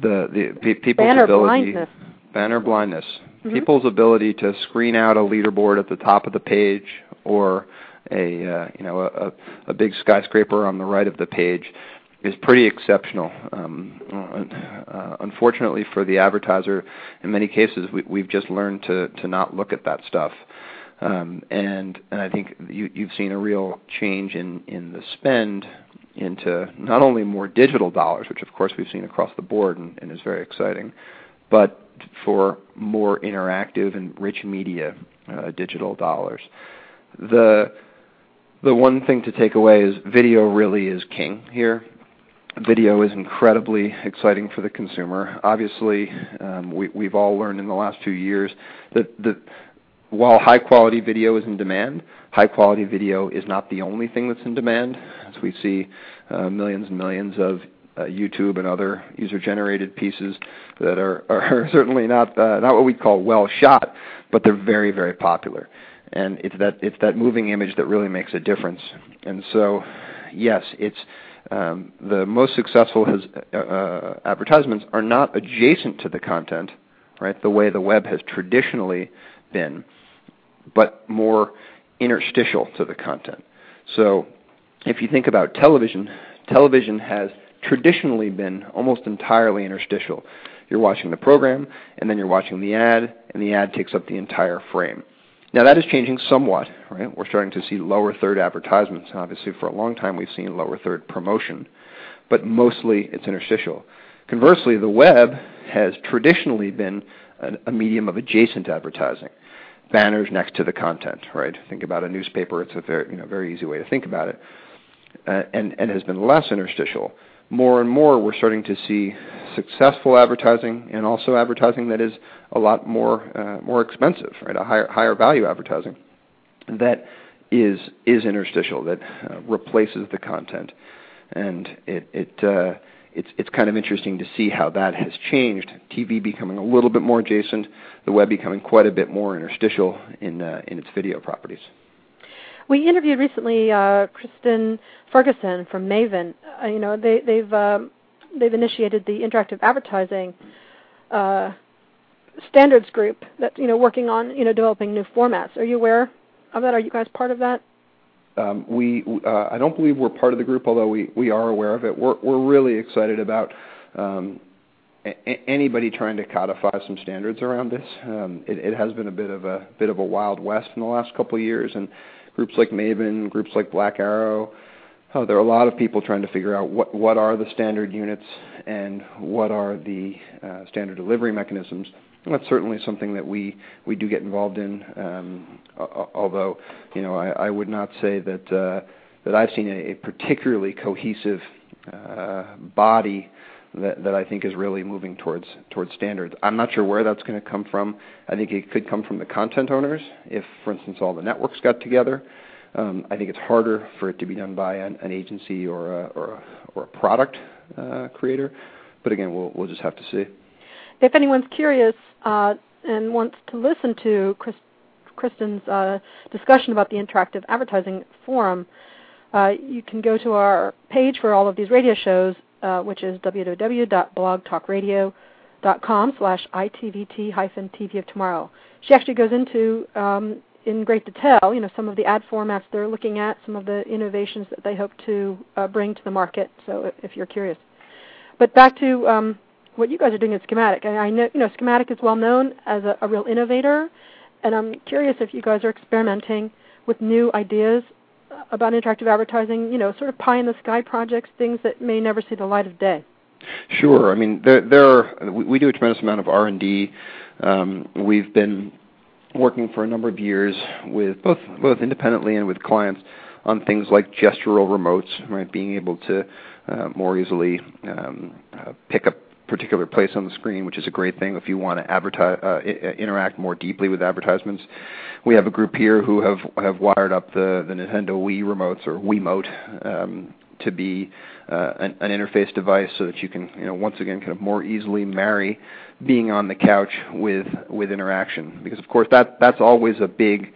the the pe- people's banner ability blindness. banner blindness Mhm. people's ability to screen out a leaderboard at the top of the page or a uh, you know a, a big skyscraper on the right of the page is pretty exceptional. Um, uh, unfortunately for the advertiser, in many cases we, we've just learned to to not look at that stuff. Um, and and I think you, you've seen a real change in in the spend into not only more digital dollars, which of course we've seen across the board and, and is very exciting, but for more interactive and rich media uh, digital dollars. The the one thing to take away is video really is king here. Video is incredibly exciting for the consumer. Obviously, um, we, we've all learned in the last few years that the while high quality video is in demand, high quality video is not the only thing that's in demand. As we see uh, millions and millions of uh, YouTube and other user generated pieces that are, <laughs> are certainly not uh, not what we call well shot, but they're very very popular. And it's that it's that moving image that really makes a difference. And so, yes, it's um, the most successful has, uh, uh advertisements are not adjacent to the content, right? The way the web has traditionally been but more interstitial to the content. So if you think about television, television has traditionally been almost entirely interstitial. You're watching the program, and then you're watching the ad, and the ad takes up the entire frame. Now that is changing somewhat, right? We're starting to see lower third advertisements. Obviously, for a long time we've seen lower third promotion, but mostly it's interstitial. Conversely, the web has traditionally been a, medium of adjacent advertising banners next to the content, right? Think about a newspaper. It's a very, you know, very easy way to think about it. Uh, and, and has been less interstitial. More and more, we're starting to see successful advertising and also advertising that is a lot more uh, more expensive, right? A higher higher value advertising that is is interstitial that uh, replaces the content, and it it uh, it's it's kind of interesting to see how that has changed. TV becoming a little bit more adjacent, the web becoming quite a bit more interstitial in uh, in its video properties. We interviewed recently uh, Kristen Ferguson from Maven. Uh, you know, they, they've um, they've initiated the interactive advertising uh, standards group that's you know working on you know developing new formats. Are you aware of that? Are you guys part of that? Um, we uh, I don't believe we're part of the group, although we, we are aware of it. We're we're really excited about um, anybody trying to codify some standards around this. Um, it, has been a bit of a bit of a wild west in the last couple of years, and groups like Maven, groups like Black Arrow, oh, there are a lot of people trying to figure out what what are the standard units and what are the uh, standard delivery mechanisms. That's certainly something that we we do get involved in. Um, although, you know, I, I, would not say that uh, that I've seen a, a particularly cohesive uh, body that, that I think is really moving towards towards standards. I'm not sure where that's going to come from. I think it could come from the content owners. If, for instance, all the networks got together, um, I think it's harder for it to be done by an, an agency or a, or a, or a product uh, creator. But again, we'll we'll just have to see. If anyone's curious uh, and wants to listen to Chris, Kristen's uh, discussion about the interactive advertising forum, uh, you can go to our page for all of these radio shows uh, which is www.blogtalkradio.com slash ITVT hyphen TV of tomorrow. She actually goes into um, in great detail, you know, some of the ad formats they're looking at, some of the innovations that they hope to uh, bring to the market. So if you're curious, but back to um, what you guys are doing at Schematic. I, I know, you know, Schematic is well known as a, a real innovator, and I'm curious if you guys are experimenting with new ideas about interactive advertising, you know, sort of pie in the sky projects, things that may never see the light of day? Sure. I mean, there, there are, we, we do a tremendous amount of R&D. Um, we've been working for a number of years with both both independently and with clients on things like gestural remotes, right? Being able to uh, more easily um, uh, pick up particular place on the screen, which is a great thing if you want to advertise, uh, interact more deeply with advertisements. We have a group here who have have wired up the the Nintendo Wii remotes or Wiimote um, to be uh, an, an, interface device, so that you can, you know, once again, kind of more easily marry being on the couch with with interaction. Because of course that that's always a big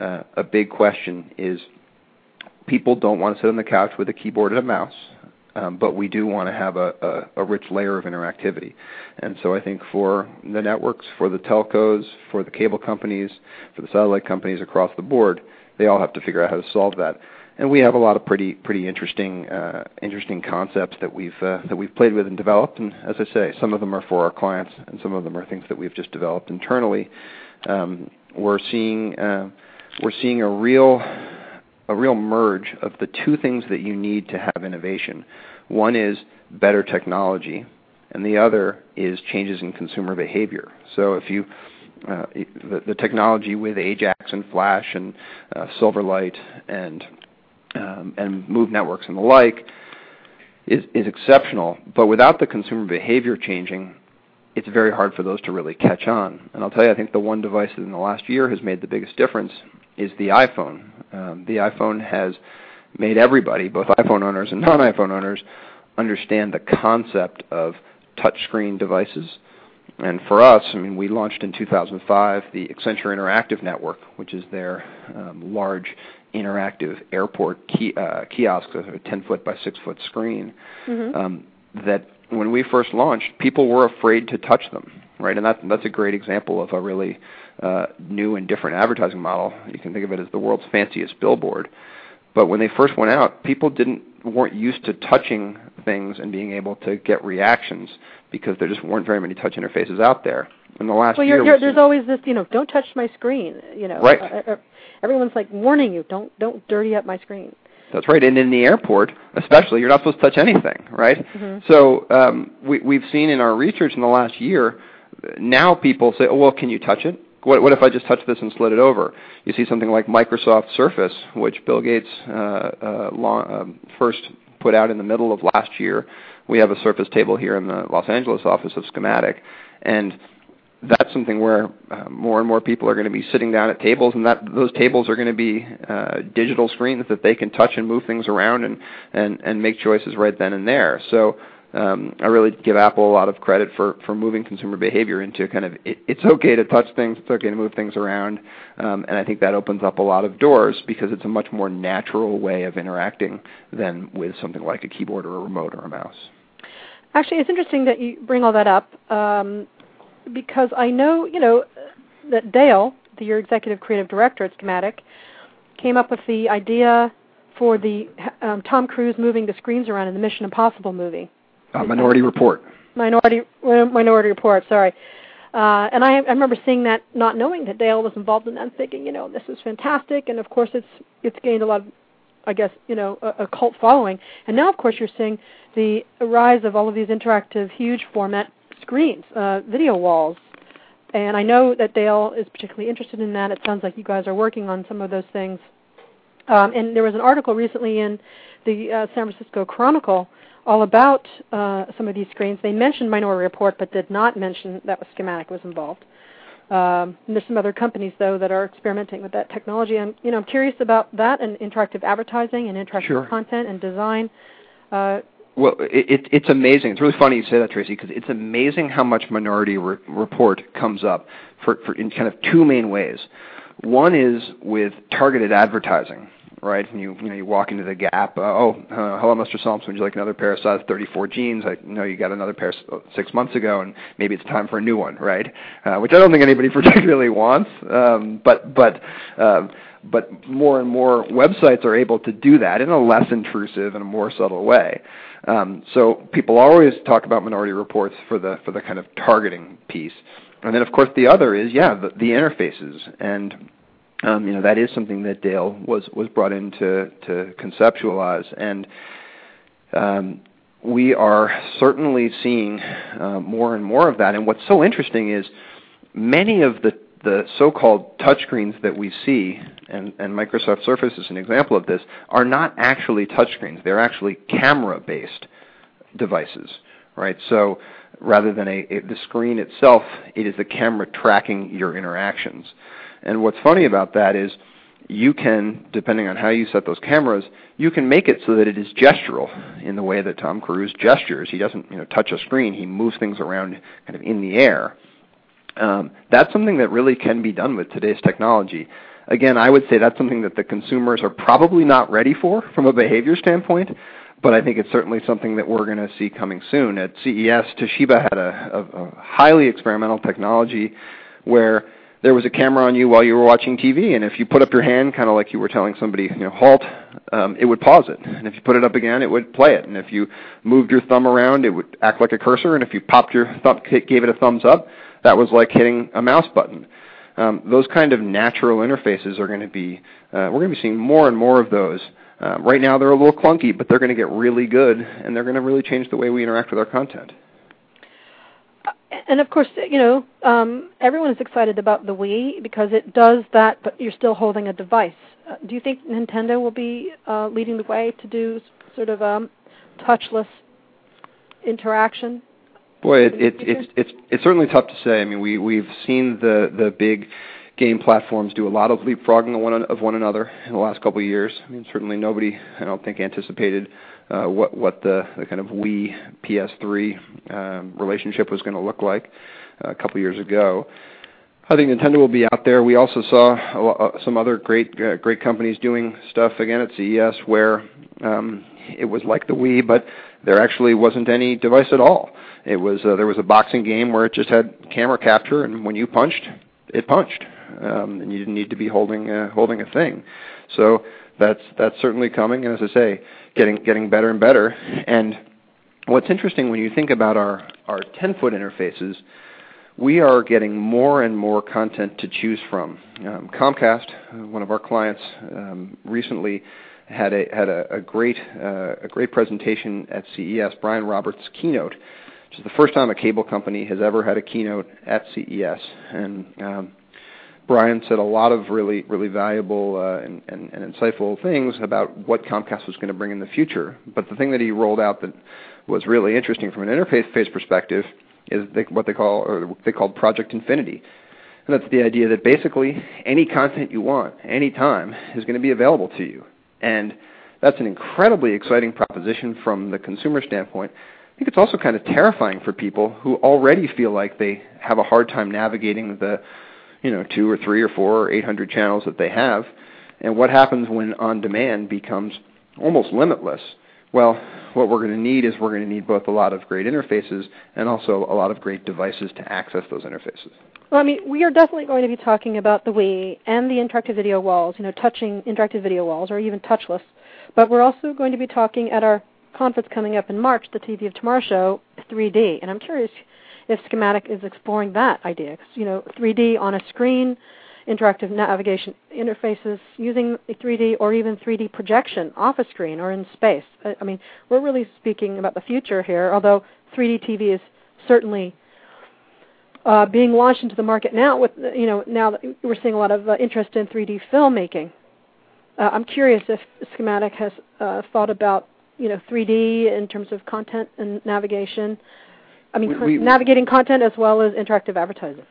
uh, a big question is people don't want to sit on the couch with a keyboard and a mouse um, but we do want to have a, a, a, rich layer of interactivity. And so I think for the networks, for the telcos, for the cable companies, for the satellite companies across the board, they all have to figure out how to solve that. And we have a lot of pretty pretty interesting uh, interesting concepts that we've uh, that we've played with and developed. And as I say, some of them are for our clients, and some of them are things that we've just developed internally. Um, we're seeing uh, we're seeing a real a real merge of the two things that you need to have innovation. One is better technology, and the other is changes in consumer behavior. So if you uh, the, the, technology with Ajax and Flash and uh, Silverlight and um, and Move networks and the like is is exceptional, but without the consumer behavior changing, it's very hard for those to really catch on. And I'll tell you, I think the one device that in the last year has made the biggest difference is the iPhone. Um, the iPhone has made everybody, both iPhone owners and <laughs> non-iPhone owners, understand the concept of touchscreen devices. And for us, I mean, we launched in 2005 the Accenture Interactive Network, which is their um, large interactive airport key, uh, kiosk, a 10 foot by 6 foot screen. Mm-hmm. Um, that when we first launched, people were afraid to touch them, right? And that, that's a great example of a really uh, new and different advertising model. You can think of it as the world's fanciest billboard. But when they first went out, people didn't weren't used to touching things and being able to get reactions because there just weren't very many touch interfaces out there. In the last well, you're, you're, there's always this, you know, don't touch my screen. You know, right? Uh, uh, everyone's like warning you, don't don't dirty up my screen. That's right. And in the airport, especially, you're not supposed to touch anything, right? Mm-hmm. So um, we, we've seen in our research in the last year, now people say, oh, well, can you touch it? What, what if I just touch this and slid it over? You see something like Microsoft Surface, which Bill Gates uh, uh, long, um, first put out in the middle of last year. We have a Surface table here in the Los Angeles office of Schematic, and that's something where uh, more and more people are going to be sitting down at tables, and that those tables are going to be uh, digital screens that they can touch and move things around and and and make choices right then and there. So um, I really give Apple a lot of credit for for moving consumer behavior into kind of it, it's okay to touch things, it's okay to move things around, um, and I think that opens up a lot of doors because it's a much more natural way of interacting than with something like a keyboard or a remote or a mouse. Actually, it's interesting that you bring all that up um, because I know you know that Dale, the, your executive creative director at Schematic, came up with the idea for the um, Tom Cruise moving the screens around in the Mission Impossible movie. Uh, Minority Report. Minority Minority Report. Sorry. Uh, and I, I remember seeing that, not knowing that Dale was involved in that, and thinking, you know, this is fantastic. And of course, it's it's gained a lot of I guess you know a, a cult following. And now, of course, you're seeing the rise of all of these interactive, huge format screens, uh, video walls. And I know that Dale is particularly interested in that. It sounds like you guys are working on some of those things. Um, and there was an article recently in the uh, San Francisco Chronicle all about uh, some of these screens. They mentioned Minority Report, but did not mention that was Schematic was involved. Um, and there's some other companies though that are experimenting with that technology. I'm, you know, I'm curious about that and interactive advertising and interactive Sure. content and design. Uh, Well, it, it, it's amazing. It's really funny you say that, Tracy, because it's amazing how much Minority Re- Report comes up for, for in kind of two main ways. One is with targeted advertising, right? And you you know you walk into the Gap. Uh, oh, uh, hello, Mr. Solmssen. Would you like another pair of size 34 jeans? I know you got another pair uh, six months ago, and maybe it's time for a new one, right? Uh, which I don't think anybody <laughs> particularly wants. Um, but but uh, but more and more websites are able to do that in a less intrusive and a more subtle way. Um, so people always talk about minority reports for the for the kind of targeting piece, and then of course the other is yeah the, the interfaces, and um, you know that is something that Dale was was brought in to to conceptualize, and um, we are certainly seeing uh, more and more of that. And what's so interesting is many of the the so-called touchscreens that we see, and, and Microsoft Surface is an example of this, are not actually touchscreens. They're actually camera-based devices, right? So rather than a, a, the screen itself, it is the camera tracking your interactions. And what's funny about that is you can, depending on how you set those cameras, you can make it so that it is gestural in the way that Tom Cruise gestures. He doesn't, you know, touch a screen. He moves things around kind of in the air. Um, that's something that really can be done with today's technology. Again, I would say that's something that the consumers are probably not ready for from a behavior standpoint, but I think it's certainly something that we're going to see coming soon. At CES, Toshiba had a, a, a highly experimental technology where there was a camera on you while you were watching TV, and if you put up your hand, kind of like you were telling somebody, you know, halt, um, it would pause it. And if you put it up again, it would play it. And if you moved your thumb around, it would act like a cursor. And if you popped your thumb, gave it a thumbs up, that was like hitting a mouse button. Um, those kind of natural interfaces are going to be, uh, we're going to be seeing more and more of those. Uh, right now they're a little clunky, but they're going to get really good, and they're going to really change the way we interact with our content. and of course, you know, um, everyone is excited about the Wii because it does that, but you're still holding a device. Uh, do you think Nintendo will be uh, leading the way to do sort of um, touchless interaction? Boy, it, it, it's it's it's certainly tough to say. I mean, we we've seen the the big game platforms do a lot of leapfrogging of one of one another in the last couple of years. I mean, certainly nobody, I don't think, anticipated uh, what what the, kind of Wii PS3 um, relationship was going to look like uh, a couple of years ago. I think Nintendo will be out there. We also saw uh, some other great great companies doing stuff again at CES where um, it was like the Wii, but there actually wasn't any device at all. It was uh, there was a boxing game where it just had camera capture, and when you punched, it punched, um, and you didn't need to be holding uh, holding a thing. So that's that's certainly coming, and as I say, getting getting better and better. And what's interesting when you think about our our 10 foot interfaces, we are getting more and more content to choose from. Um, Comcast, uh, one of our clients, um, recently had a had a, a great uh, a great presentation at CES. Brian Roberts' keynote, which is the first time a cable company has ever had a keynote at CES, and um, Brian said a lot of really really valuable uh, and, and, and insightful things about what Comcast was going to bring in the future. But the thing that he rolled out that was really interesting from an interface perspective is they, what they call or they called Project Infinity. And that's the idea that basically any content you want, anytime, is going to be available to you. And that's an incredibly exciting proposition from the consumer standpoint. I think it's also kind of terrifying for people who already feel like they have a hard time navigating the, you know, two or three or four or eight hundred channels that they have. And what happens when on demand becomes almost limitless? Well, what we're going to need is we're going to need both a lot of great interfaces and also a lot of great devices to access those interfaces. Well, I mean, we are definitely going to be talking about the Wii and the interactive video walls, you know, touching interactive video walls or even touchless. But we're also going to be talking at our conference coming up in March, the TV of Tomorrow show, 3D. And I'm curious if Schematic is exploring that idea. you know, 3D on a screen interactive navigation interfaces using 3D or even 3D projection off a screen or in space. I, I mean, we're really speaking about the future here, although 3D TV is certainly uh, being launched into the market now. With you know now that we're seeing a lot of uh, interest in 3D filmmaking. Uh, I'm curious if Schematic has uh, thought about you know 3D in terms of content and navigation. I mean, We- we- navigating content as well as interactive advertising.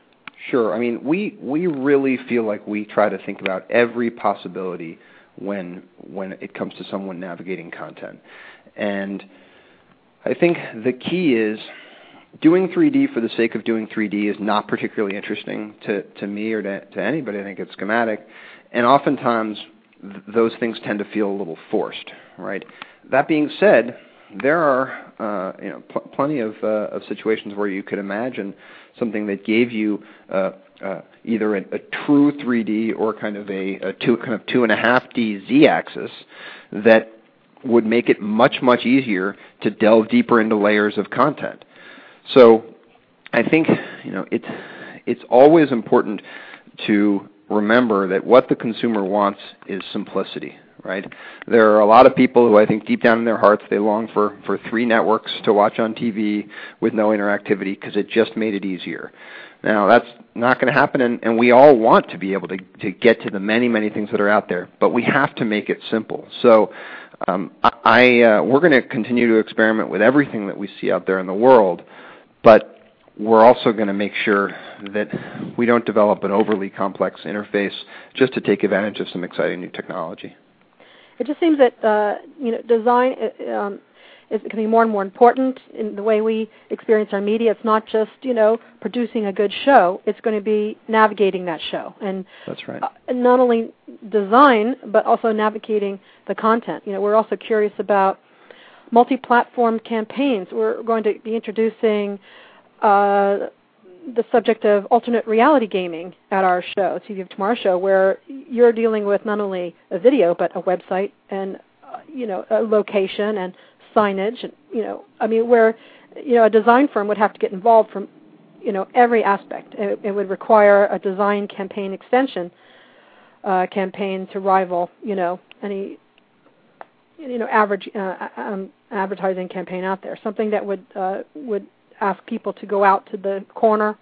Sure. I mean, we we really feel like we try to think about every possibility when when it comes to someone navigating content. And I think the key is doing 3D for the sake of doing 3D is not particularly interesting to, to me or to, to anybody. I think it's schematic. And oftentimes, th- those things tend to feel a little forced, right? That being said, there are uh, you know pl- plenty of uh, of situations where you could imagine something that gave you uh, uh, either a, a true 3D or kind of a, a two kind of two and a half D z-axis that would make it much much easier to delve deeper into layers of content. So I think you know it's it's always important to remember that what the consumer wants is simplicity, right? There are a lot of people who I think deep down in their hearts they long for for three networks to watch on TV with no interactivity because it just made it easier. Now that's not going to happen, and, and we all want to be able to to get to the many many things that are out there, but we have to make it simple. So. Um, I, uh, we're going to continue to experiment with everything that we see out there in the world, but we're also going to make sure that we don't develop an overly complex interface just to take advantage of some exciting new technology. It just seems that uh, you know design uh, um, is becoming more and more important in the way we experience our media. It's not just you know producing a good show; it's going to be navigating that show, and That's right. uh, not only design but also navigating the content. You know, we're also curious about multi-platform campaigns. We're going to be introducing uh, the subject of alternate reality gaming at our show, TV of Tomorrow show, where you're dealing with not only a video but a website and uh, you know a location and signage, and you know, I mean, where you know a design firm would have to get involved from you know every aspect. It, it would require a design campaign extension uh, campaign to rival you know any you know average uh, um, advertising campaign out there. Something that would uh, would ask people to go out to the corner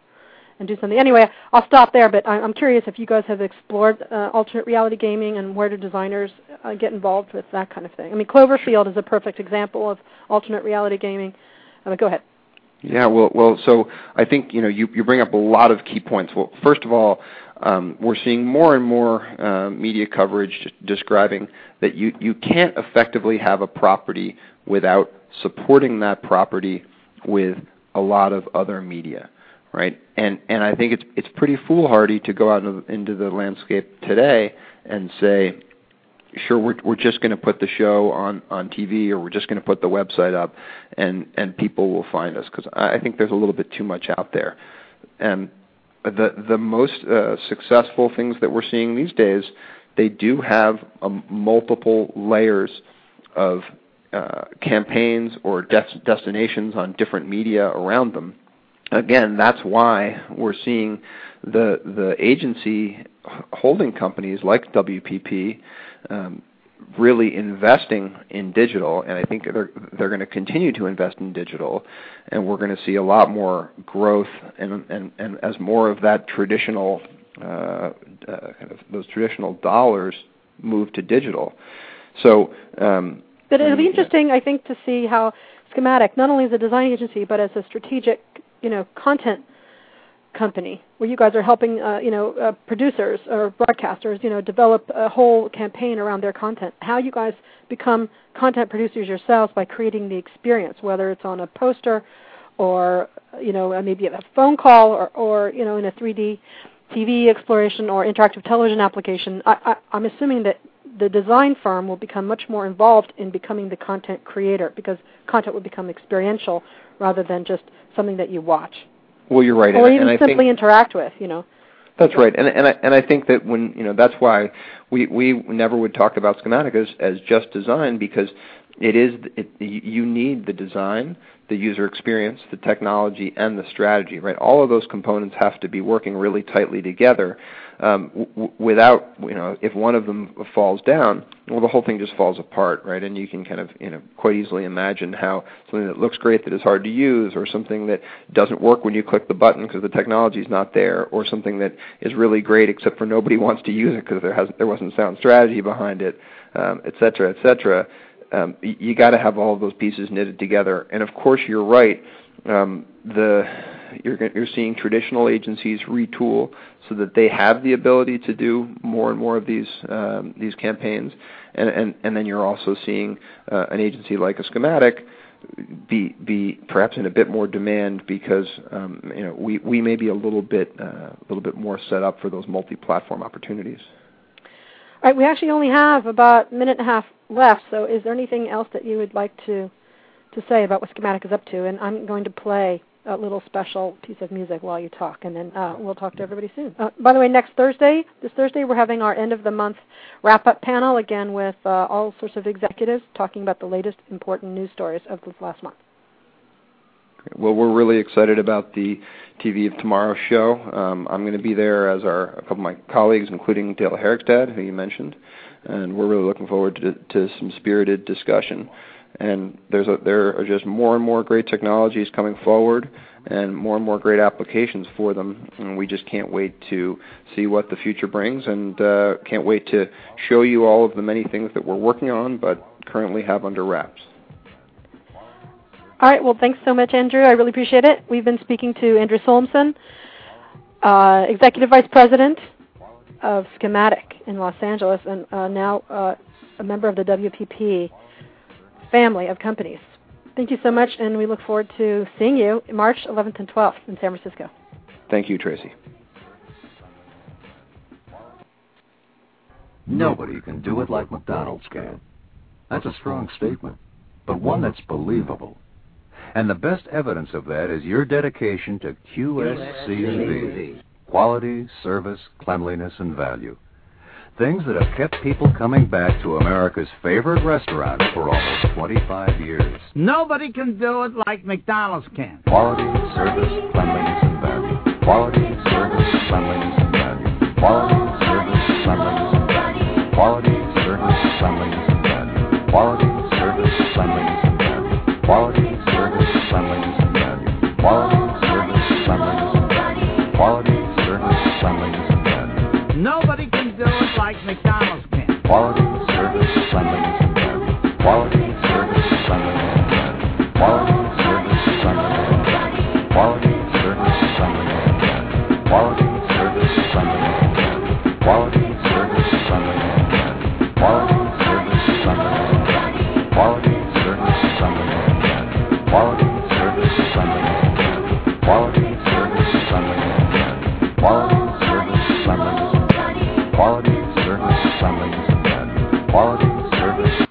and do something. Anyway, I'll stop there. But I'm curious if you guys have explored uh, alternate reality gaming and where do designers uh, get involved with that kind of thing. I mean, Cloverfield is a perfect example of alternate reality gaming. Uh, go ahead. Yeah, well, well, so I think you know you you bring up a lot of key points. Well, first of all, um, we're seeing more and more uh, media coverage describing that you you can't effectively have a property without supporting that property with a lot of other media, right? And and I think it's it's pretty foolhardy to go out into, the landscape today and say, sure we're we're just going to put the show on on TV or we're just going to put the website up and and people will find us because I think there's a little bit too much out there and the the most uh, successful things that we're seeing these days they do have um, multiple layers of uh, campaigns or des- destinations on different media around them again that's why we're seeing the the agency holding companies like WPP um, really investing in digital, and I think they're they're going to continue to invest in digital, and we're going to see a lot more growth, and and, and as more of that traditional uh, uh, kind of those traditional dollars move to digital. So, um, But it'll be interesting, I think, to see how Schematic, not only as a design agency, but as a strategic, you know, content company, where you guys are helping, uh, you know, uh, producers or broadcasters, you know, develop a whole campaign around their content. How you guys become content producers yourselves by creating the experience, whether it's on a poster, or you know, uh, maybe a phone call, or, or you know, in a 3D TV exploration or interactive television application. I, I, I'm assuming that the design firm will become much more involved in becoming the content creator because content will become experiential rather than just something that you watch well, you're right, or and, even and simply think, interact with. You know. That's right, and and I and I think that when you know that's why we we never would talk about schematic as as just design because it is it, you need the design, the user experience, the technology, and the strategy. Right, all of those components have to be working really tightly together. Um, w- without, you know, if one of them falls down, well, the whole thing just falls apart, right? And you can kind of, you know, quite easily imagine how something that looks great that is hard to use, or something that doesn't work when you click the button because the technology is not there, or something that is really great except for nobody <laughs> wants to use it because there has there wasn't sound strategy behind it, um, et cetera, et cetera um, you got to have all of those pieces knitted together. And of course, you're right. Um, the you're you're seeing traditional agencies retool so that they have the ability to do more and more of these um, these campaigns, and, and and then you're also seeing uh, an agency like a schematic be be perhaps in a bit more demand because um, you know we we may be a little bit uh, a little bit more set up for those multi-platform opportunities. All right, we actually only have about a minute and a half left. So, is there anything else that you would like to to say about what Schematic is up to? And I'm going to play a little special piece of music while you talk, and then uh, we'll talk to everybody soon. Uh, by the way, next Thursday, this Thursday, we're having our end of the month wrap up panel again with uh, all sorts of executives talking about the latest important news stories of this last month. Well, we're really excited about the TV of Tomorrow show. Um, I'm going to be there as our a couple of my colleagues, including Dale Herigstad, who you mentioned, and we're really looking forward to, to some spirited discussion. And there's a, there are just more and more great technologies coming forward, and more and more great applications for them. And we just can't wait to see what the future brings, and uh, can't wait to show you all of the many things that we're working on, but currently have under wraps. All right. Well, thanks so much, Andrew. I really appreciate it. We've been speaking to Andrew Solmssen, uh, Executive Vice President of Schematic in Los Angeles, and uh, now uh, a member of the WPP family of companies. Thank you so much, and we look forward to seeing you March 11th and 12th in San Francisco. Thank you, Tracy. Nobody can do it like McDonald's can. That's a strong statement, but one that's believable. And the best evidence of that is your dedication to QSC&V. Quality, service, cleanliness, and value. Things that have kept people coming back to America's favorite restaurant for almost 25 years. Nobody can do it like McDonald's can. Quality, service, cleanliness, and value. Quality, service, cleanliness, and value. Quality, service, cleanliness, and value. Quality, service, cleanliness, and value. Quality, service, cleanliness, and value. Quality, Quality, service, cleanliness, and value. Quality, service, cleanliness, and value. Nobody can do it like McDonald's can. Quality,